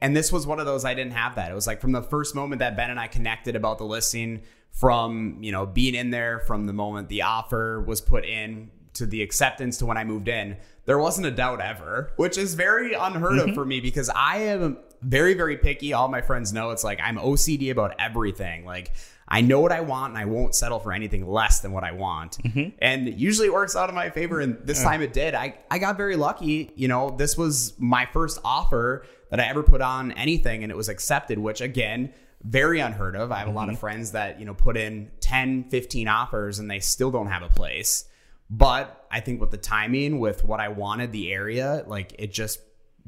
H: And this was one of those, I didn't have that. It was like from the first moment that Ben and I connected about the listing, from, you know, being in there, from the moment the offer was put in to the acceptance to when I moved in, there wasn't a doubt ever, which is very unheard of for me because I am very, very picky. All my friends know it's like I'm OCD about everything. Like I know what I want and I won't settle for anything less than what I want. Mm-hmm. And usually it works out in my favor. And this time it did. I, I got very lucky. You know, this was my first offer that I ever put on anything and it was accepted, which again, very unheard of. I have a lot of mm-hmm. friends that, you know, put in 10, 15 offers and they still don't have a place. But I think with the timing, with what I wanted, the area, like it just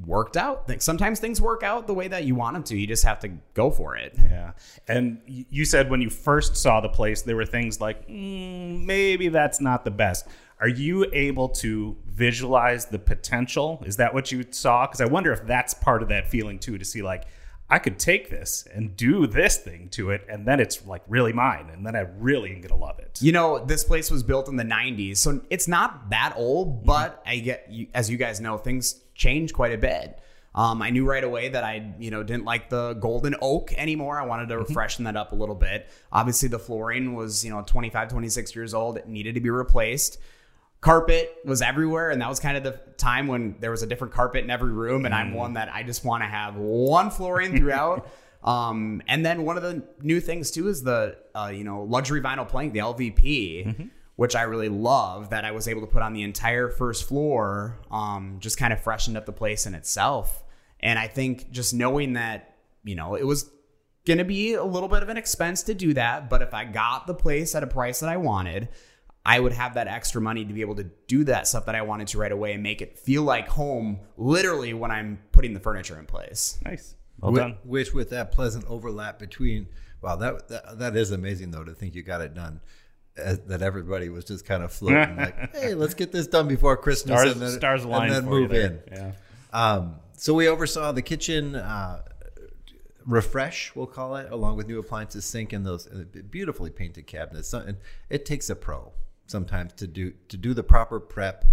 H: worked out. Like sometimes things work out the way that you want them to. You just have to go for it.
D: Yeah. And you said when you first saw the place, there were things like, mm, maybe that's not the best. Are you able to visualize the potential? Is that what you saw? Because I wonder if that's part of that feeling too, to see like, I could take this and do this thing to it, and then it's like really mine, and then I really am gonna love it.
H: You know, this place was built in the 90s, so it's not that old, but I get you, as you guys know, things change quite a bit. Um, I knew right away that I, you know, didn't like the golden oak anymore. I wanted to freshen that up a little bit. Obviously, the flooring was, you know, 25, 26 years old. It needed to be replaced. Carpet was everywhere, and that was kind of the time when there was a different carpet in every room. And I'm one that I just want to have one flooring throughout. <laughs> um, and then one of the new things too is the, uh, you know, luxury vinyl plank, the LVP which I really love that I was able to put on the entire first floor, um, just kind of freshened up the place in itself. And I think just knowing that, you know, it was going to be a little bit of an expense to do that, but if I got the place at a price that I wanted, I would have that extra money to be able to do that stuff that I wanted to right away and make it feel like home literally when I'm putting the furniture in place.
D: Nice. Well
C: Whi-
D: done.
C: Which, with that pleasant overlap between, wow, that, that that is amazing though to think you got it done. As, that everybody was just kind of <laughs> floating like, hey, let's get this done before Christmas
D: Stars,
C: and then,
D: stars
C: and then move in.
D: Yeah.
C: Um, so we oversaw the kitchen uh, refresh, we'll call it, along with new appliances, sink, and those uh, beautifully painted cabinets. So, and it takes a pro sometimes to do to do the proper prep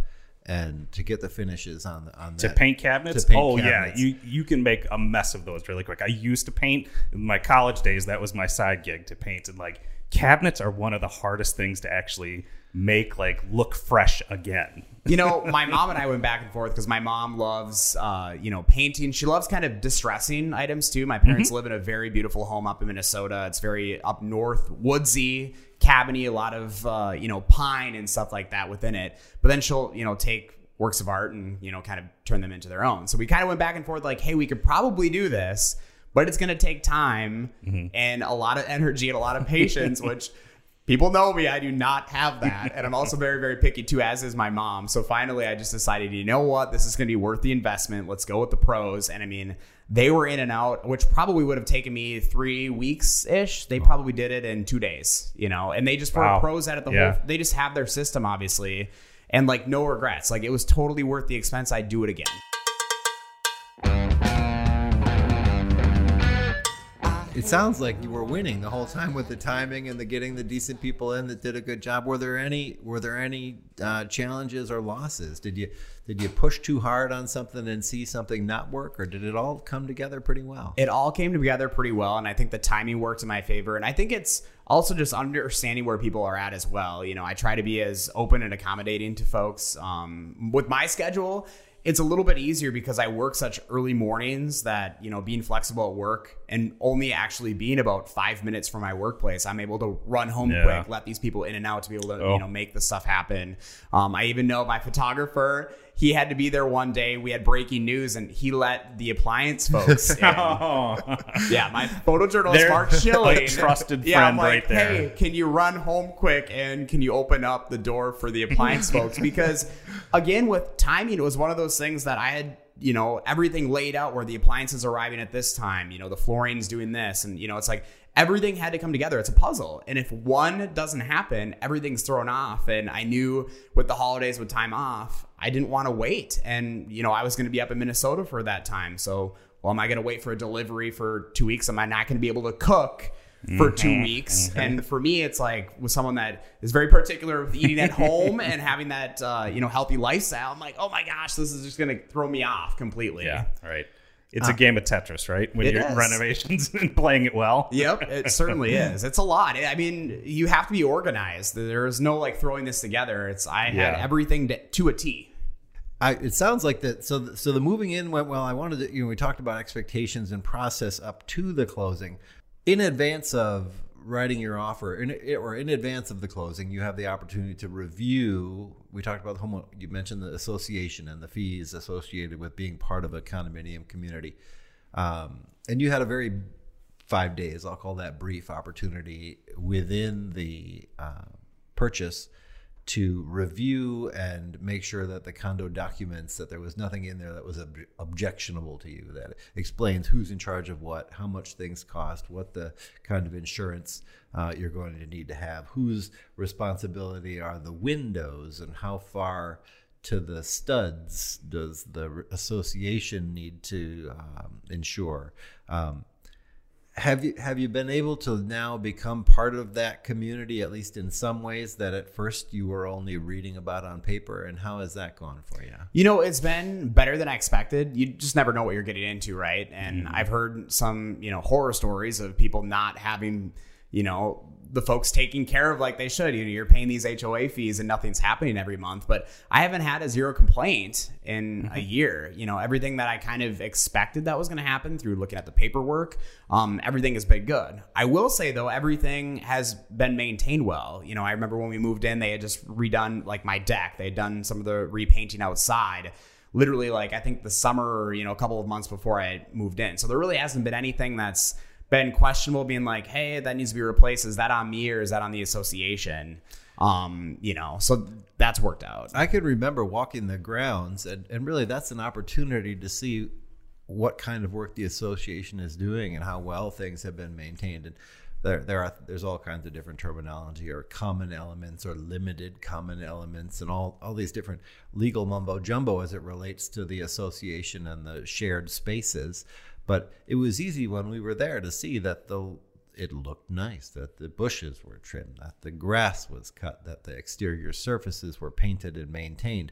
C: and to get the finishes on the on
D: to
C: that.
D: paint cabinets.
C: To paint
D: oh
C: cabinets.
D: yeah, you you can make a mess of those really quick. I used to paint in my college days. That was my side gig to paint, and like cabinets are one of the hardest things to actually make like look fresh again. <laughs>
H: You know, my mom and I went back and forth because my mom loves, uh, you know, painting. She loves kind of distressing items too. My parents live in a very beautiful home up in Minnesota. It's very up north, woodsy, cabiny, a lot of, uh, you know, pine and stuff like that within it. But then she'll, you know, take works of art and, you know, kind of turn them into their own. So we kind of went back and forth like, hey, we could probably do this, but it's going to take time mm-hmm. and a lot of energy and a lot of patience, <laughs> which people know me. I do not have that. <laughs> And i'm also very very picky too as is my mom. So finally i just decided you know what? This is going to be worth the investment. Let's go with the pros. And i mean they were in and out which probably would have taken me three weeks ish they probably did it in two days you know? And they just were
D: Wow.
H: pros at it the
D: Yeah.
H: whole they just have their system obviously and like no regrets. Like it was totally worth the expense. I'd do it again
C: It sounds like you were winning the whole time with the timing and the getting the decent people in that did a good job. Were there any were there any uh, challenges or losses? Did you did you push too hard on something and see something not work, or did it all come together pretty well?
H: it all came together pretty well and i think the timing worked in my favor and i think it's also just understanding where people are at as well you know i try to be as open and accommodating to folks um, with my schedule it's a little bit easier because i work such early mornings that you know being flexible at work and only actually being about five minutes from my workplace i'm able to run home
D: Yeah.
H: quick let these people in and out to be able to
D: Oh.
H: you know make the stuff happen um, i even know my photographer he had to be there one day we had breaking news and he let the appliance folks <laughs> oh. in.
D: Oh,
H: Yeah, my photojournalist
D: They're
H: Mark <laughs> Schilling.
D: a trusted
H: yeah,
D: friend
H: like,
D: right there.
H: Hey, can you run home quick and can you open up the door for the appliance <laughs> folks? Because again, with timing, it was one of those things that I had, you know, everything laid out where the appliances arriving at this time, you know, the flooring's doing this, and you know, it's like everything had to come together. It's a puzzle. And if one doesn't happen, everything's thrown off. And I knew with the holidays with time off, I didn't want to wait. And, you know, I was going to be up in Minnesota for that time. So, well, am I going to wait for a delivery for two weeks? Am I not going to be able to cook? For two weeks, and for me, it's like with someone that is very particular with eating at <laughs> home and having that uh, you know healthy lifestyle. I'm like, oh my gosh, this is just gonna throw me off completely.
D: yeah, right. It's a ah. game of Tetris, right? When
H: It
D: you're
H: is.
D: renovations <laughs> and playing it well.
H: Yep, it <laughs> certainly is. It's a lot. I mean, you have to be organized. There's no like throwing this together. It's I had everything to, to a T.
C: I, it sounds like that. So, th- so the moving in went well. I wanted to, you know, we talked about expectations and process up to the closing. In advance of writing your offer, in, or in advance of the closing, you have the opportunity to review. We talked about the home. You mentioned the association and the fees associated with being part of a condominium community, um, and you had a very five days. I'll call that brief opportunity within the uh, purchase to review and make sure that the condo documents that there was nothing in there that was ob- objectionable to you that explains who's in charge of what how much things cost what the kind of insurance uh, you're going to need to have whose responsibility are the windows and how far to the studs does the association need to um, insure. Um, have you have you been able to now become part of that community at least in some ways that at first you were only reading about on paper and how has that gone for you
H: You know, it's been better than I expected. You just never know what you're getting into, right? And mm-hmm. I've heard some, you know, horror stories of people not having, you know, the folks taking care of like they should. You know, you're paying these HOA fees and nothing's happening every month. But I haven't had a zero complaint in a year. You know, everything that I kind of expected that was going to happen through looking at the paperwork, um, everything has been good. I will say though, everything has been maintained well. You know, I remember when we moved in, they had just redone like my deck. They had done some of the repainting outside literally like I think the summer, you know, a couple of months before I moved in. So there really hasn't been anything that's been questionable being like, hey, that needs to be replaced. Is that on me or is that on the association? Um, you know, so that's worked out.
C: i could remember walking the grounds and, and really that's an opportunity to see what kind of work the association is doing and how well things have been maintained and there, there are there's all kinds of different terminology or common elements or limited common elements and all all these different legal mumbo jumbo as it relates to the association and the shared spaces but it was easy when we were there to see that the it looked nice that the bushes were trimmed that the grass was cut that the exterior surfaces were painted and maintained.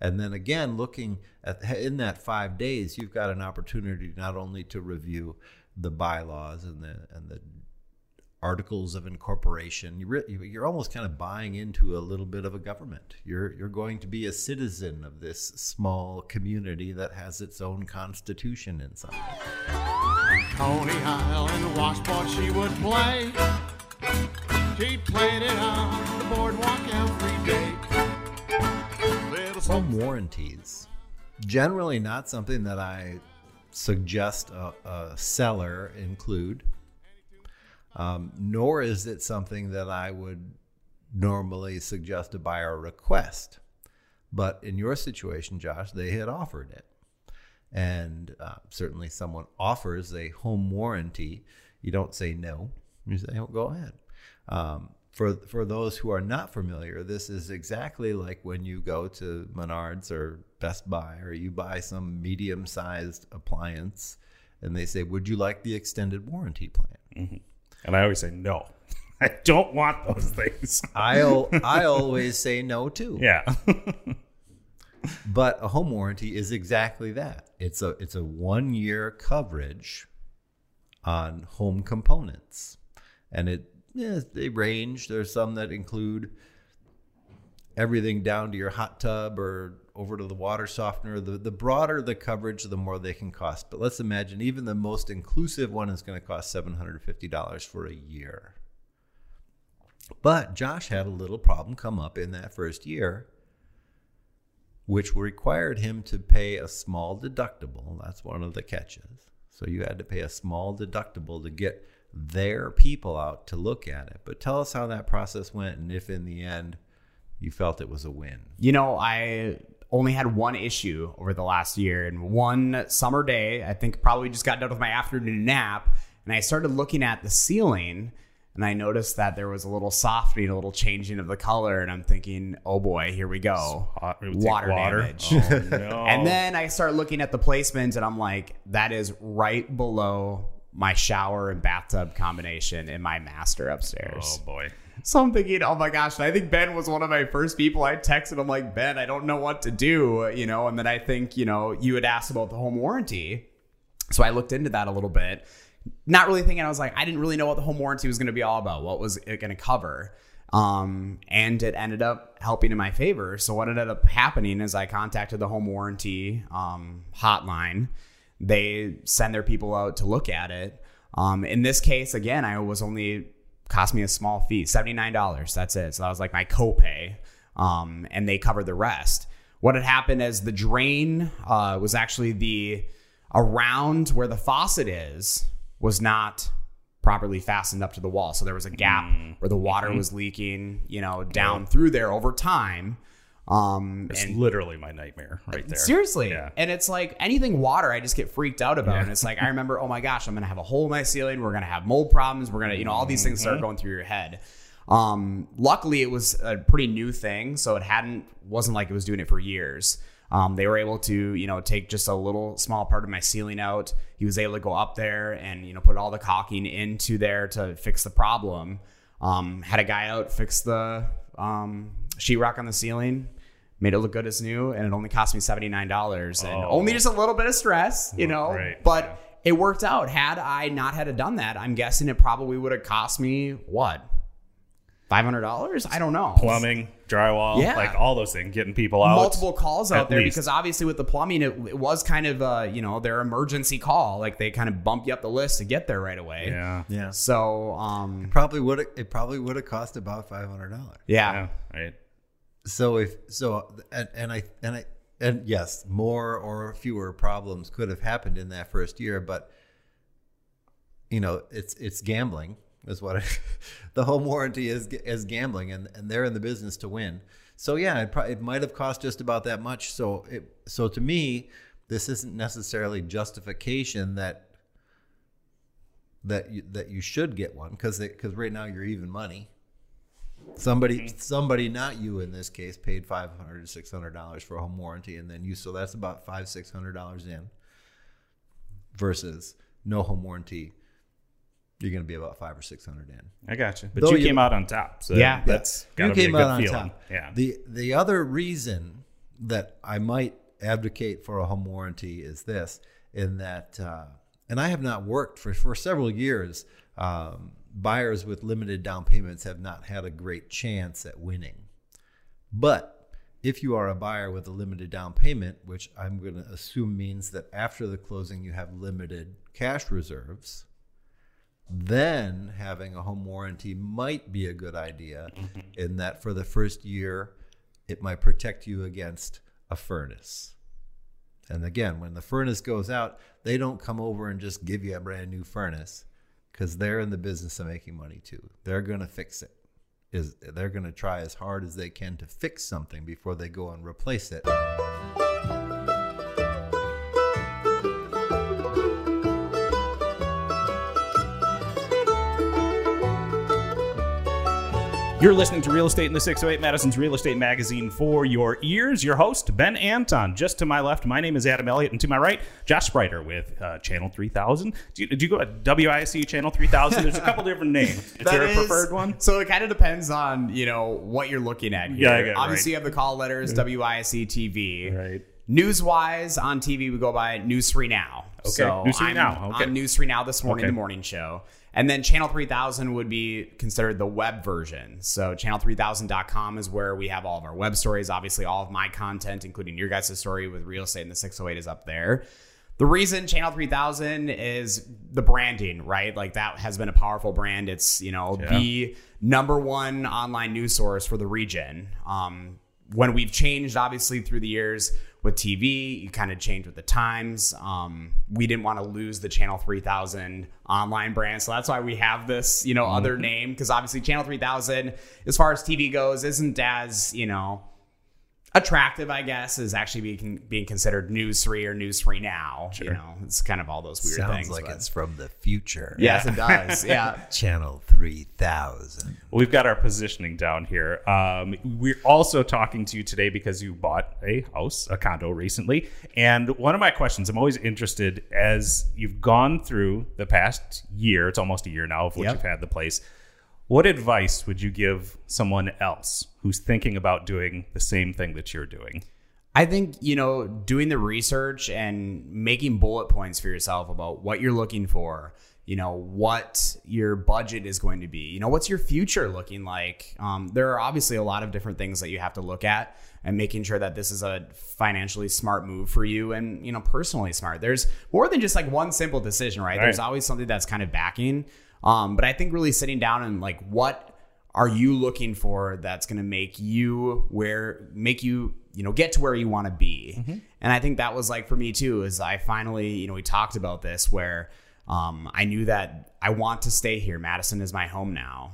C: And then again, looking at in that five days, you've got an opportunity not only to review the bylaws and the and the articles of incorporation. You re, you're almost kind of buying into a little bit of a government. You're you're going to be a citizen of this small community that has its own constitution inside.
G: Coney Island washboard she would play. She played it on the boardwalk every day.
C: Home warranties, generally not something that I suggest a, a seller include. Um, nor is it something that I would normally suggest a buyer request. But in your situation, Josh, they had offered it. And uh, certainly someone offers a home warranty. You don't say no, you say, oh, go ahead. Um, for, for those who are not familiar, this is exactly like when you go to Menards or Best Buy or you buy some medium sized appliance and they say, Would you like the extended warranty plan?
D: And I always say no. <laughs> I don't want those things. <laughs>
C: I'll I always say no too.
D: yeah. <laughs>
C: But a home warranty is exactly that. It's a it's a one year coverage on home components, and it yeah, they range. There's some that include everything down to your hot tub or over to the water softener. The the broader the coverage, the more they can cost. But let's imagine even the most inclusive one is going to cost seven hundred fifty dollars for a year. But Josh had a little problem come up in that first year which required him to pay a small deductible. That's one of the catches. So you had to pay a small deductible to get their people out to look at it. But tell us how that process went and if in the end you felt it was a win.
H: You know, I only had one issue over the last year, and one summer day, I think probably just got done with my afternoon nap, and I started looking at the ceiling. And I noticed that there was a little softening, a little changing of the color, and I'm thinking, "Oh boy, here we go,
D: Hot- uh, it would take
H: water,
D: water.
H: damage."
D: Oh, no. <laughs>
H: And then I start looking at the placement, and I'm like, "That is right below my shower and bathtub combination in my master upstairs."
D: oh boy. <laughs>
H: So I'm thinking, oh my gosh, and I think Ben was one of my first people I texted him like, Ben, I don't know what to do, you know, and then I think, you know, you had asked about the home warranty. So I looked into that a little bit, not really thinking I was like, I didn't really know what the home warranty was going to be all about. What was it going to cover? Um, and it ended up helping in my favor. So what ended up happening is I contacted the home warranty um, hotline. They send their people out to look at it. Um, in this case, again, I was only cost me a small fee, seventy nine dollars. That's it. So that was like my copay, um, and they covered the rest. What had happened is the drain uh, was actually the around where the faucet is was not properly fastened up to the wall. So there was a gap where the water was leaking, you know, down through there over time. Um,
D: It's
H: and
D: literally my nightmare right there.
H: Seriously.
D: Yeah.
H: And it's like anything water, I just get freaked out about. And it's like, I remember, oh my gosh, I'm going to have a hole in my ceiling. We're going to have mold problems. We're going to, you know, all these things start
D: Mm-hmm.
H: going through your head. Um, luckily, it was a pretty new thing. So it hadn't, wasn't like it was doing it for years. Um, they were able to, you know, take just a little small part of my ceiling out. He was able to go up there and, you know, put all the caulking into there to fix the problem. Um, had a guy out fix the um, sheetrock on the ceiling made it look good as new, and it only cost me seventy nine dollars, and
D: Oh.
H: only just a little bit of stress, you know.
D: Right,
H: But
D: yeah.
H: it worked out. Had I not had done that, I'm guessing it probably would have cost me what five hundred dollars. I don't know.
D: Plumbing, drywall,
H: Yeah.
D: like all those things, getting people out.
H: Multiple calls out there
D: least.
H: because obviously with the plumbing, it, it was kind of uh, you know their emergency call. Like they kind of bump you up the list to get there right away.
D: Yeah.
C: Yeah.
H: So um,
C: Probably would it probably would have cost about five hundred dollars.
H: yeah.
D: Yeah. Right.
C: So if so, and, and I and I and yes, more or fewer problems could have happened in that first year, but you know, it's it's gambling is what I, <laughs> the home warranty is is gambling, and and they're in the business to win. So yeah, it, probably, it might have cost just about that much. So it so to me, this isn't necessarily justification that that you, that you should get one because because right now you're even money. Somebody, somebody, not you in this case, paid five hundred to six hundred dollars for a home warranty, and then you, so that's about five six hundred dollars in. Versus no home warranty, you're going to be about five or six hundred in.
D: I got you. But
C: Though
D: you
C: you-
D: came out on top. So
H: Yeah.
D: that's
C: you
D: gotta be a
C: came
D: good
C: out on
D: feeling.
C: top.
D: Yeah.
C: The the other reason that I might advocate for a home warranty is this: in that, uh, and I have not worked for for several years. Um, buyers with limited down payments have not had a great chance at winning. But if you are a buyer with a limited down payment, which I'm going to assume means that after the closing you have limited cash reserves, then having a home warranty might be a good idea mm-hmm. in that for the first year it might protect you against a furnace. And again, when the furnace goes out, they don't come over and just give you a brand new furnace because they're in the business of making money too. They're going to fix it. Is they're going to try as hard as they can to fix something before they go and replace it.
D: You're listening to Real Estate in the 608, Madison's Real Estate Magazine for your ears. Your host, Ben Anton. Just to my left, my name is Adam Elliott, and to my right, Josh Spreiter with uh, Channel 3000. Do you, do you go at WISC Channel 3000? There's a couple different names. <laughs> Is there a
H: is-
D: preferred one?
H: So it kind of depends on you know what you're looking at. Here.
D: Yeah, I get it,
H: Obviously,
D: right.
H: you have the call letters WISC TV.
D: Right.
H: News wise on TV, we go by News Three Now.
D: Okay,
H: so
D: News 3
H: I'm
D: Now, okay.
H: on News Three Now this morning,
D: Okay.
H: the morning show, and then Channel Three Thousand would be considered the web version. So channel3000.com is where we have all of our web stories. Obviously, all of my content, including your guys' story with real estate and the 608, is up there. The reason Channel 3000 is the branding, right? Like that has been a powerful brand. It's, you know,
D: Yeah.
H: the number one online news source for the region. Um, when we've changed, obviously, through the years with TV, you kind of change with the times. Um, we didn't want to lose the Channel 3000 online brand. So that's why we have this, you know, other name. Because obviously, Channel 3000, as far as TV goes, isn't as, you know, attractive, I guess, is actually being being considered News Three or News Three now. You know, it's kind of all those weird
C: Sounds
H: things.
C: like
H: but-
C: it's from the future.
H: yes, it <laughs> does. Yeah.
C: Channel 3000.
D: We've got our positioning down here. Um, we're also talking to you today because you bought a house, a condo recently. And one of my questions, I'm always interested as you've gone through the past year, it's almost a year now of which
H: Yep.
D: you've had the place. What advice would you give someone else who's thinking about doing the same thing that you're doing?
H: I think, you know, doing the research and making bullet points for yourself about what you're looking for, you know, what your budget is going to be, you know, what's your future looking like. Um, there are obviously a lot of different things that you have to look at and making sure that this is a financially smart move for you and, you know, personally smart. There's more than just like one simple decision, right?
D: Right.
H: There's always something that's kind of backing. Um, but I think really sitting down and like, what are you looking for that's going to make you where make you you know get to where you want to be and i think that was like for me too is i finally you know we talked about this where um, i knew that i want to stay here. Madison is my home now.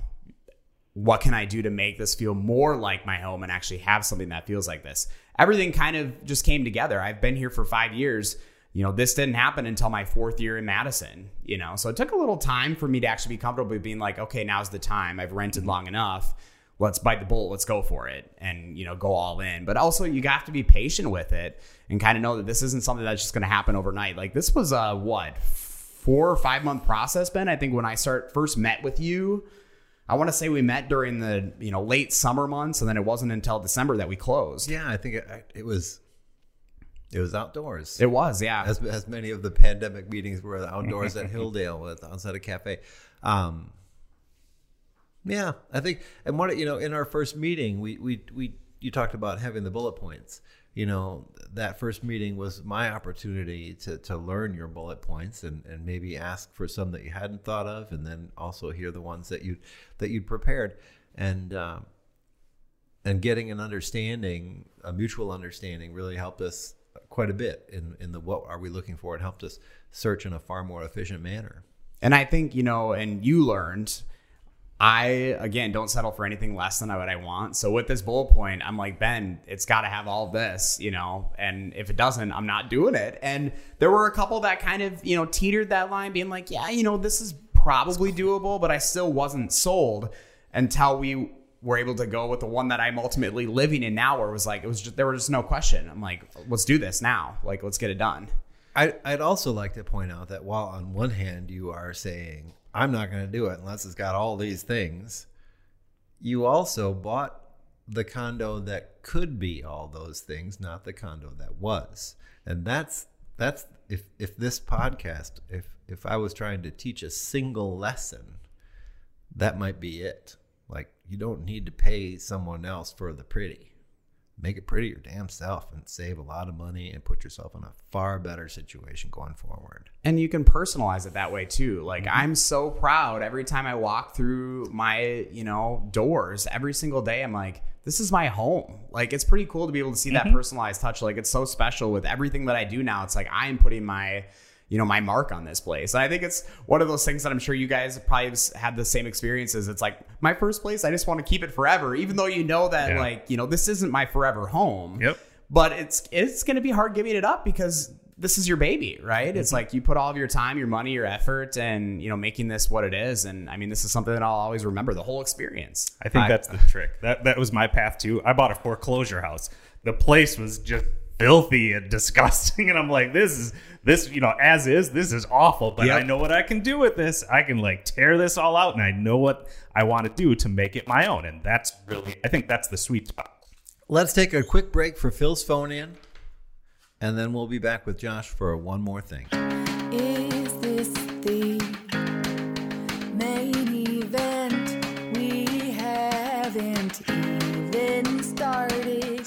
H: What can i do to make this feel more like my home and actually have something that feels like this? Everything kind of just came together. I've been here for five years you know this didn't happen until my fourth year in madison you know? So it took a little time for me to actually be comfortable with being like okay now's the time. I've rented mm-hmm. long enough. Let's bite the bullet. Let's go for it. And you know go all in. But also you have to be patient with it and kind of know that this isn't something that's just going to happen overnight. Like this was a what four or five month process ben? I think when i start first met with you. I want to say we met during the you know late summer months and then it wasn't until december that we closed.
C: Yeah, I think it, it was it was outdoors.
H: it was yeah
C: as, as many of the pandemic meetings were outdoors at <laughs> Hilldale at the outside a cafe. Um, yeah, I think, and what you know, in our first meeting, we we we you talked about having the bullet points. You know, that first meeting was my opportunity to to learn your bullet points and and maybe ask for some that you hadn't thought of, and then also hear the ones that you that you'd prepared, and. Um, and getting an understanding, a mutual understanding, really helped us quite a bit in in the what are we looking for. It helped us search in a far more efficient manner.
H: And I think, you know, and you learned, I, again, don't settle for anything less than what I want. So with this bullet point, I'm like, Ben, it's got to have all this, you know, and if it doesn't, I'm not doing it. And there were a couple that kind of, you know, teetered that line, being like, yeah, you know, this is probably doable, but I still wasn't sold until we were able to go with the one that I'm ultimately living in now, where it was like, it was just, there was just no question. I'm like, let's do this now. Like, let's get it done.
C: I, I'd also like to point out that while on one hand you are saying I'm not going to do it unless it's got all these things, you also bought the condo that could be all those things, not the condo that was. And that's that's if if this podcast, if if I was trying to teach a single lesson, that might be it. Like you don't need to pay someone else for the pretty. Make it pretty your damn self and save a lot of money and put yourself in a far better situation going forward.
H: and you can personalize it that way too. Like mm-hmm. i'm so proud every time i walk through my you know doors. Every single day i'm like this is my home. Like it's pretty cool to be able to see that mm-hmm. personalized touch. Like it's so special with everything that i do now. It's like i'm putting my you know my mark on this place and i think it's one of those things that i'm sure you guys probably have had the same experiences it's like my first place i just want to keep it forever even though you know that
D: Yeah.
H: like you know this isn't my forever home
D: Yep.
H: but it's it's going to be hard giving it up because this is your baby right it's mm-hmm. like you put all of your time your money your effort and you know making this what it is and i mean this is something that i'll always remember the whole experience
D: I think that's the trick. That that was my path too. I bought a foreclosure house. The place was just filthy and <laughs> disgusting, and I'm like, this is this you know as is. This is awful, but
H: Yep.
D: I know what I can do with this. I can like tear this all out, and I know what I want to do to make it my own. And that's really, I think that's the sweet spot.
C: Let's take a quick break for Phil's phone in, and then we'll be back with Josh for one more thing.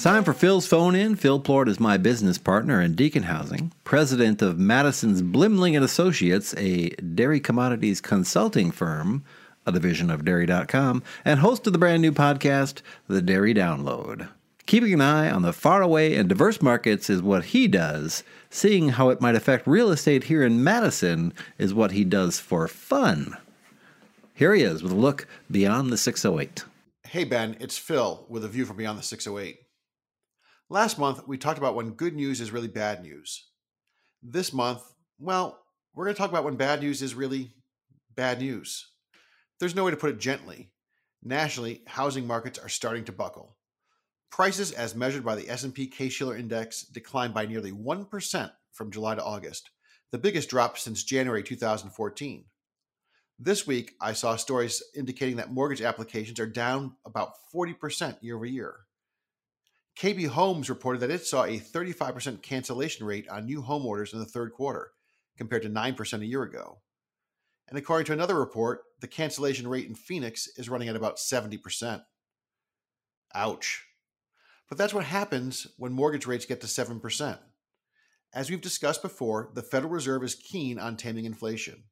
C: Time for Phil's phone in. Phil Plourd is my business partner in Deacon Housing, president of Madison's Blimling and Associates, a dairy commodities consulting firm, a division of dairy.com, and host of the brand new podcast, The Dairy Download. Keeping an eye on the faraway and diverse markets is what he does. Seeing how it might affect real estate here in Madison is what he does for fun. Here he is with a look beyond the 608.
I: Hey Ben, it's Phil with a view from beyond the 608. Last month, we talked about when good news is really bad news. This month, well, we're going to talk about when bad news is really bad news. There's no way to put it gently. Nationally, housing markets are starting to buckle. Prices as measured by the S&P Case-Shiller index declined by nearly 1% from July to August, the biggest drop since January 2014. This week, I saw stories indicating that mortgage applications are down about 40% year over year. KB Homes reported that it saw a 35% cancellation rate on new home orders in the third quarter, compared to 9% a year ago. And according to another report, the cancellation rate in Phoenix is running at about 70%. Ouch. But that's what happens when mortgage rates get to 7%. As we've discussed before, the Federal Reserve is keen on taming inflation.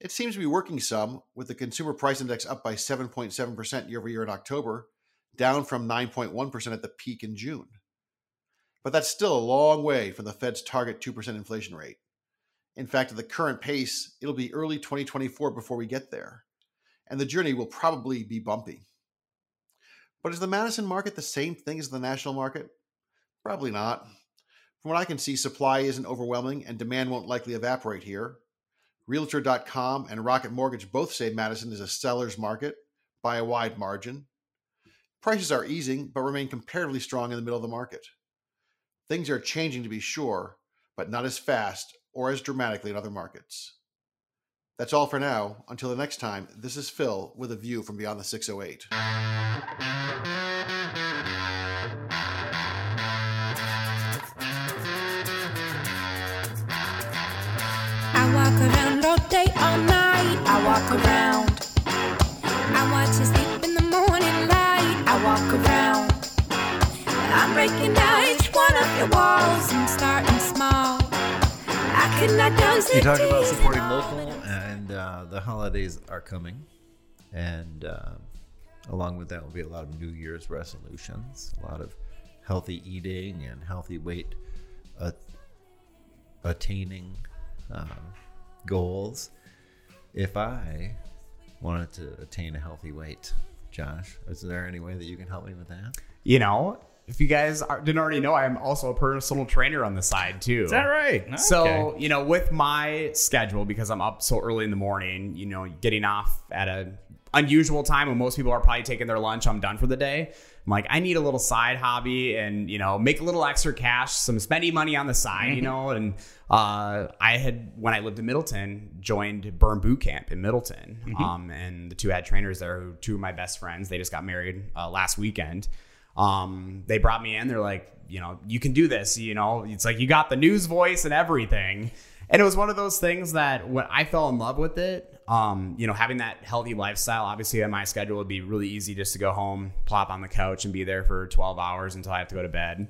I: It seems to be working some, with the Consumer Price Index up by 7.7% year over year in October, down from 9.1% at the peak in June. But that's still a long way from the Fed's target 2% inflation rate. In fact, at the current pace, it'll be early 2024 before we get there, and the journey will probably be bumpy. But is the Madison market the same thing as the national market? Probably not. From what I can see, supply isn't overwhelming and demand won't likely evaporate here. Realtor.com and Rocket Mortgage both say Madison is a seller's market by a wide margin. Prices are easing, but remain comparatively strong in the middle of the market. Things are changing to be sure, but not as fast or as dramatically in other markets. That's all for now. Until the next time, this is Phil with a view from beyond the 608.
J: I walk around. I watch you sleep in the morning walk around. I'm breaking down each one of your walls and starting small. I cannot dose
C: You
J: the
C: talk about supporting local, and uh, the holidays are coming, and uh, along with that will be a lot of New Year's resolutions, a lot of healthy eating and healthy weight at- attaining um, goals. If I wanted to attain a healthy weight, Josh, is there any way that you can help me with that?
H: You know, if you guys are, didn't already know, I'm also a personal trainer on the side too.
D: Is that right?
H: So, you know, with my schedule, because I'm up so early in the morning, you know, getting off at a unusual time when most people are probably taking their lunch, I'm done for the day. I'm like, I need a little side hobby and, you know, make a little extra cash, some spending money on the side, you know. And uh, I had, when I lived in Middleton, joined Burn Boot Camp in Middleton. Um, and the two head trainers there, two of my best friends, they just got married uh, last weekend um, they brought me in. They're like, you know, you can do this. You know, it's like you got the news voice and everything. And it was one of those things that when I fell in love with it, um, you know, having that healthy lifestyle, obviously on my schedule would be really easy just to go home, plop on the couch and be there for 12 hours until I have to go to bed.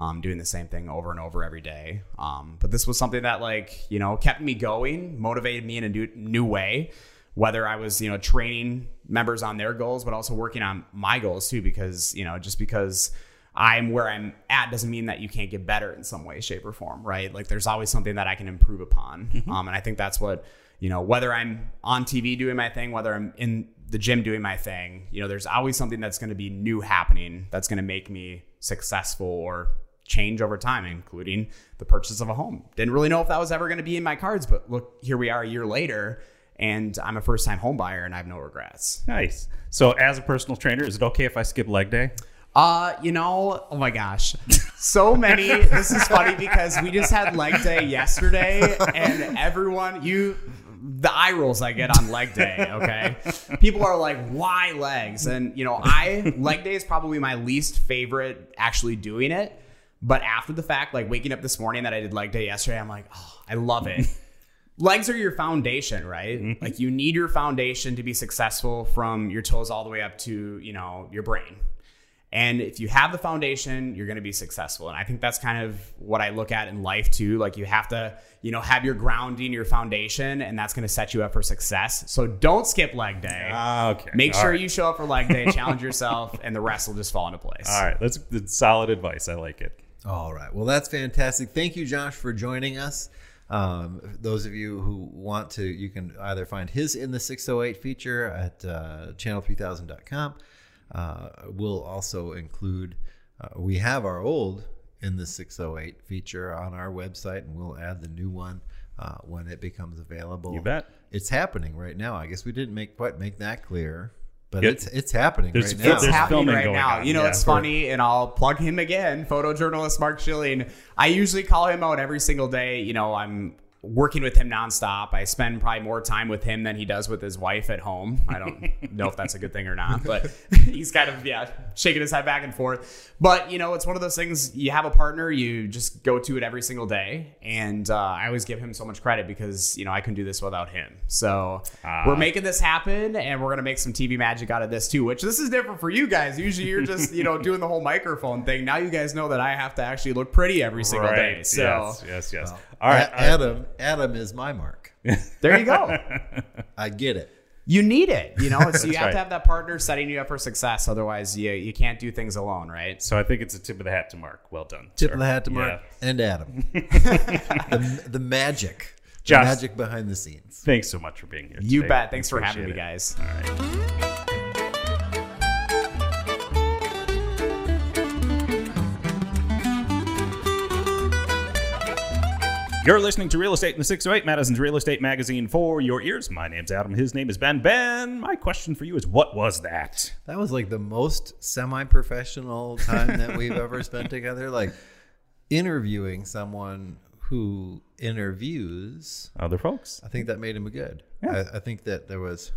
H: Um, doing the same thing over and over every day. Um, but this was something that like, you know, kept me going, motivated me in a new, new way whether I was, you know, training members on their goals, but also working on my goals too, because, you know, just because I'm where I'm at doesn't mean that you can't get better in some way, shape, or form, right? Like there's always something that I can improve upon. Um, and I think that's what, you know, whether I'm on TV doing my thing, whether I'm in the gym doing my thing, you know, there's always something that's going to be new happening that's going to make me successful or change over time, including the purchase of a home. Didn't really know if that was ever going to be in my cards, but look, here we are a year later, and I'm a first time home buyer and I have no regrets.
D: Nice. So, as a personal trainer, is it okay if I skip leg day?
H: Uh, you know, oh my gosh. So many. this is funny because we just had leg day yesterday and everyone, you, the eye rolls I get on leg day, okay? <laughs> People are like, why legs? And, you know, I, leg day is probably my least favorite actually doing it. But after the fact, like waking up this morning that I did leg day yesterday, I'm like, oh, I love it. <laughs> legs are your foundation, right? Mm-hmm. Like you need your foundation to be successful from your toes all the way up to, you know, your brain. And if you have the foundation, you're going to be successful. And I think that's kind of what I look at in life too. Like you have to, you know, have your grounding, your foundation, and that's going to set you up for success. So don't skip leg day.
D: Ah, okay.
H: Make
D: All
H: sure
D: right.
H: you show up for leg day, <laughs> challenge yourself, and the rest will just fall into place.
D: All right. That's, that's solid advice. I like it.
C: All right. Well, that's fantastic. Thank you, Josh, for joining us. Um, those of you who want to, you can either find his in the 608 feature at uh, channel3000.com. Uh, we'll also include, uh, we have our old in the 608 feature on our website, and we'll add the new one uh, when it becomes available.
D: You bet.
C: It's happening right now. I guess we didn't make quite make that clear, but
D: Yep.
C: it's it's happening
D: There's
C: right now.
H: It's happening
D: filming
H: right now.
D: on,
H: You know,
D: yeah,
H: it's
D: for-
H: funny, and I'll plug him again, photojournalist Mark Schilling. I usually call him out every single day. You know, I'm working with him nonstop. I spend probably more time with him than he does with his wife at home. I don't <laughs> know if that's a good thing or not, but <laughs> he's kind of yeah shaking his head back and forth. But you know, it's one of those things. You have a partner, you just go to it every single day, and uh, I always give him so much credit because you know I couldn't do this without him. So we're making this happen, and we're gonna make some TV magic out of this too. Which this is different for you guys. Usually you're just you know doing the whole microphone thing. Now you guys know that I have to actually look pretty every single day. So
D: yes, yes, yes. All right.
C: A- Adam, Adam is my mark. <laughs>
H: there you go.
C: I get it.
H: You need it. You know, so <laughs> you have
D: right.
H: to have that partner setting you up for success. Otherwise, you you can't do things alone, right?
D: So I think it's a tip of the hat to Mark. Well done.
C: Tip
D: sir.
C: of the hat to Mark
D: Yeah.
C: and Adam. <laughs> the, the magic. The magic behind the scenes.
D: Thanks so much for being here.
H: You
D: today.
H: bet. Thanks for having me, guys.
D: All right. You're listening to Real Estate in the 608, Madison's Real Estate Magazine for your ears. My name's Adam. His name is Ben. Ben, my question for you is what was that?
C: That was like the most semi professional time that we've ever <laughs> spent together. Like interviewing someone who interviews.
D: Other folks?
C: I think that made him good. I, I think that there was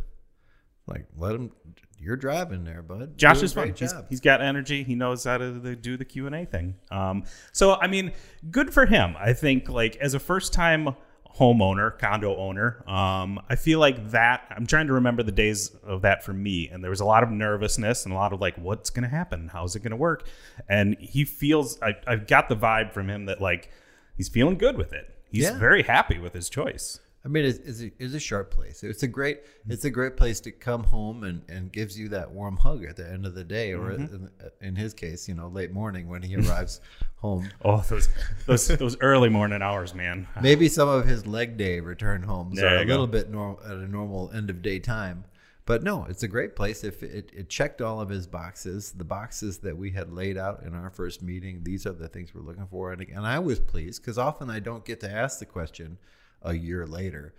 C: like, let him, you're driving there, bud.
D: Josh
C: Doing
D: is fun. He's, he's got energy. He knows how to do the Q and A thing. Um, so I mean, good for him. I think like as a first time homeowner, condo owner, um, I feel like that. I'm trying to remember the days of that for me, and there was a lot of nervousness and a lot of like, what's going to happen? How's it going to work? And he feels. I, I've got the vibe from him that like he's feeling good with it. He's
C: Yeah.
D: very happy with his choice.
C: I mean, it's, it's, a, it's a sharp place. It's a great, it's a great place to come home and, and gives you that warm hug at the end of the day, or mm-hmm. in, in his case, you know, late morning when he arrives <laughs> home.
D: Oh, those those those early morning hours, man.
C: Maybe some of his leg day return homes
D: There
C: are a
D: you
C: little bit norm, at a normal end of day time. But no, it's a great place. If it, it checked all of his boxes, the boxes that we had laid out in our first meeting, these are the things we're looking for. And, and I was pleased because often I don't get to ask the question a year later.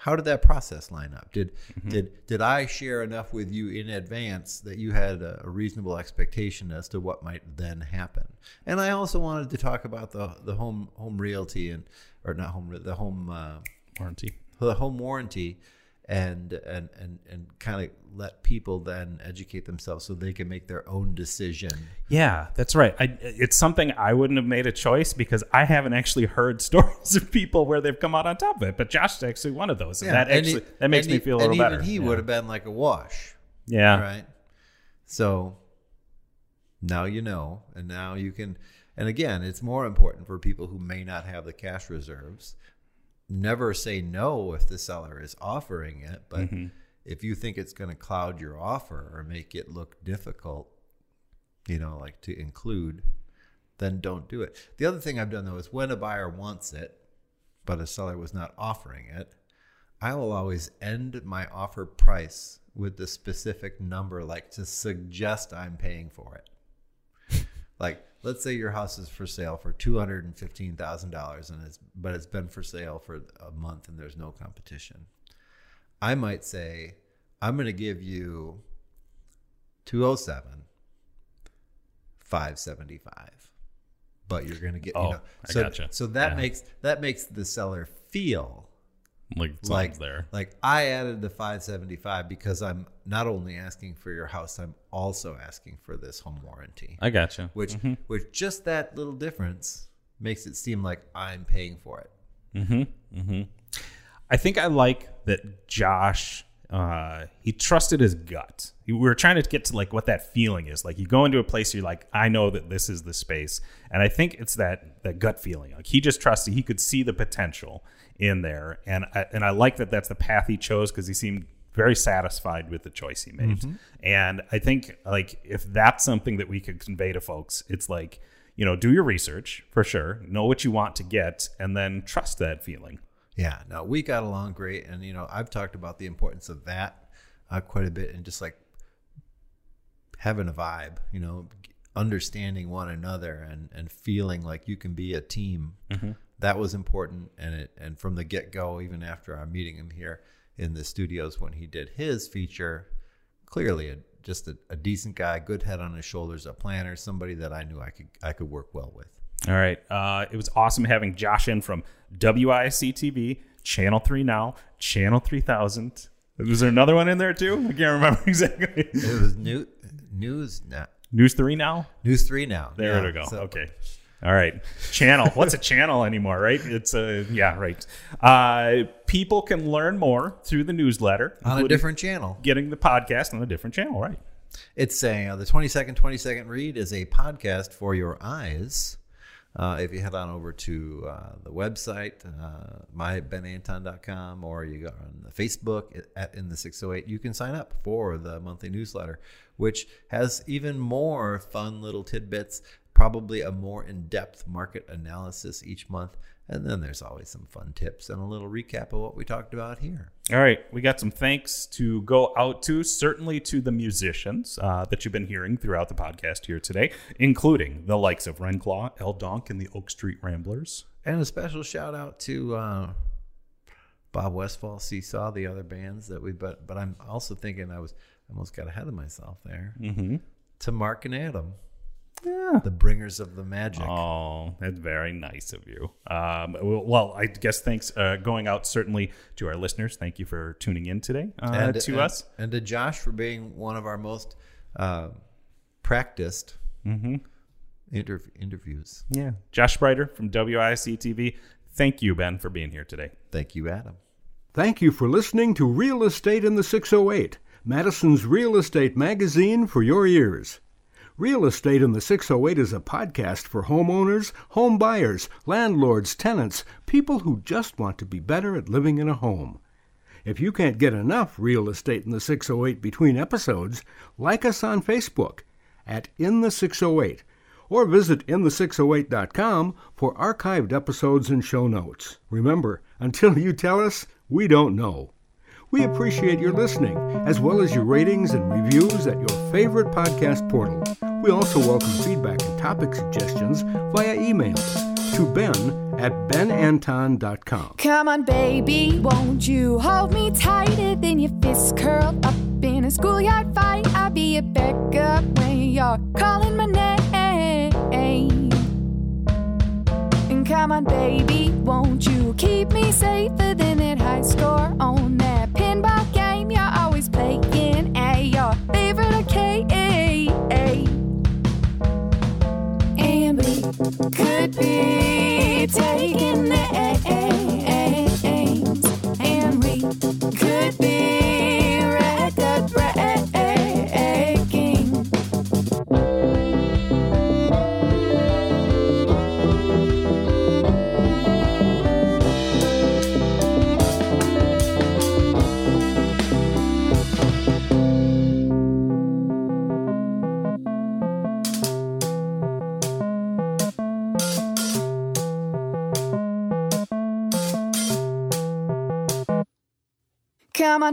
C: How did that process line up? Did
D: Mm-hmm.
C: did did I share enough with you in advance that you had a, a reasonable expectation as to what might then happen? And I also wanted to talk about the the home home realty and or not home the home uh,
D: Warranty.
C: the home warranty and and and and kind of let people then educate themselves so they can make their own decision.
D: Yeah, that's right. I, it's something I wouldn't have made a choice because I haven't actually heard <laughs> stories of people where they've come out on top of it. But Josh is actually one of those. And that
C: and
D: actually
C: he-
D: that makes me
C: he-
D: feel a
C: and
D: little
C: even
D: better.
C: He
D: yeah.
C: would have been like a wash.
D: Yeah.
C: Right. So now you know, and now you can. And again, it's more important for people who may not have the cash reserves. Never say no if the seller is offering it, but
D: Mm-hmm.
C: if you think it's going to cloud your offer or make it look difficult, you know, like to include, then don't do it. The other thing I've done though is when a buyer wants it, but a seller was not offering it, I will always end my offer price with the specific number, like to suggest I'm paying for it. like, let's say your house is for sale for two hundred and fifteen thousand dollars, and it's but it's been for sale for a month and there's no competition. I might say, I'm going to give you two hundred seven, five seventy five, but you're going to get
D: Oh,
C: you know.
D: I
C: So,
D: gotcha.
C: so that
D: Yeah.
C: makes that makes the seller feel
D: Like
C: like
D: there.
C: like I added the 575 because I'm not only asking for your house, I'm also asking for this home warranty.
D: I gotcha.
C: Which
D: Mm-hmm.
C: which just that little difference makes it seem like I'm paying for it. Mm-hmm. Mm-hmm.
D: I think I like that Josh. Uh, he trusted his gut. We were trying to get to like what that feeling is. Like you go into a place, you're like, I know that this is the space, and I think it's that that gut feeling. Like he just trusted. He could see the potential in there, and I, and I like that that's the path he chose because he seemed very satisfied with the choice he made. And I think like if that's something that we could convey to folks, it's like you know do your research for sure, know what you want to get, and then trust that feeling.
C: Yeah, no, we got along great, and you know, I've talked about the importance of that uh, quite a bit, and just like having a vibe, you know, understanding one another, and and feeling like you can be a team. That was important, and it and from the get go, even after our meeting him here in the studios when he did his feature, clearly a, just a, a decent guy, good head on his shoulders, a planner, somebody that I knew I could I could work well with.
D: All right. Uh, it was awesome having Josh in from WISC TV, Channel 3 Now, Channel 3000. Was there another one in there too? I can't remember <laughs> exactly.
C: It was new news now.
D: News 3 Now?
C: News three now.
D: There
C: Yeah,
D: we go.
C: so-
D: okay. All right. Channel. What's a channel anymore, right? It's a, yeah, right. Uh, people can learn more through the newsletter
C: On a different channel.
D: Getting the podcast on a different channel, right?
C: It's saying uh, the 20 second, 20 second read is a podcast for your eyes. Uh, if you head on over to uh, the website, uh, mybenanton.com, or you go on the Facebook at In the 608, you can sign up for the monthly newsletter, which has even more fun little tidbits, probably a more in depth market analysis each month. And then there's always some fun tips and a little recap of what we talked about here.
D: All right, we got some thanks to go out to, certainly to the musicians uh, that you've been hearing throughout the podcast here today, including the likes of Renclaw, El Donk, and the Oak Street Ramblers.
C: And a special shout out to uh, Bob Westfall, Seesaw, the other bands that we. But but I'm also thinking I was almost got ahead of myself there.
D: Mm-hmm.
C: To Mark and Adam,
D: Yeah.
C: the bringers of the magic.
D: Oh, that's very nice of you. Um, well, well, I guess thanks uh, going out certainly to our listeners. Thank you for tuning in today uh,
C: and
D: to
C: and-
D: us.
C: and to Josh for being one of our most uh, practiced
D: Mhm.
C: interv- interviews.
D: Yeah, Josh Spreiter from WISC TV. Thank you, Ben, for being here today.
C: Thank you, Adam.
A: Thank you for listening to Real Estate in the 608, Madison's real estate magazine for your ears. Real Estate in the 608 is a podcast for homeowners, home buyers, landlords, tenants, people who just want to be better at living in a home. If you can't get enough Real Estate in the 608 between episodes, like us on Facebook at In the 608 or visit in the608.com for archived episodes and show notes. Remember, until you tell us, we don't know. We appreciate your listening, as well as your ratings and reviews at your favorite podcast portal. We also welcome feedback and topic suggestions via email to ben at benanton.com.
B: Come on, baby, won't you hold me tighter than your fist curled up in a schoolyard fight? I'll be a backup when you're calling my name. And come on, baby, won't you keep me safer than that high score on taking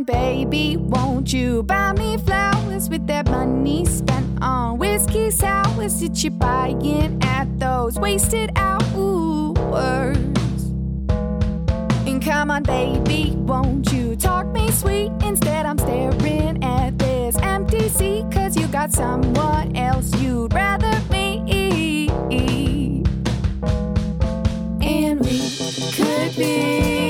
B: Baby, won't you buy me flowers with that money spent on whiskey sours that you're buying at those wasted hours? And come on, baby, won't you talk me sweet? Instead, I'm staring at this empty seat, cause you got someone else you'd rather me. And we could be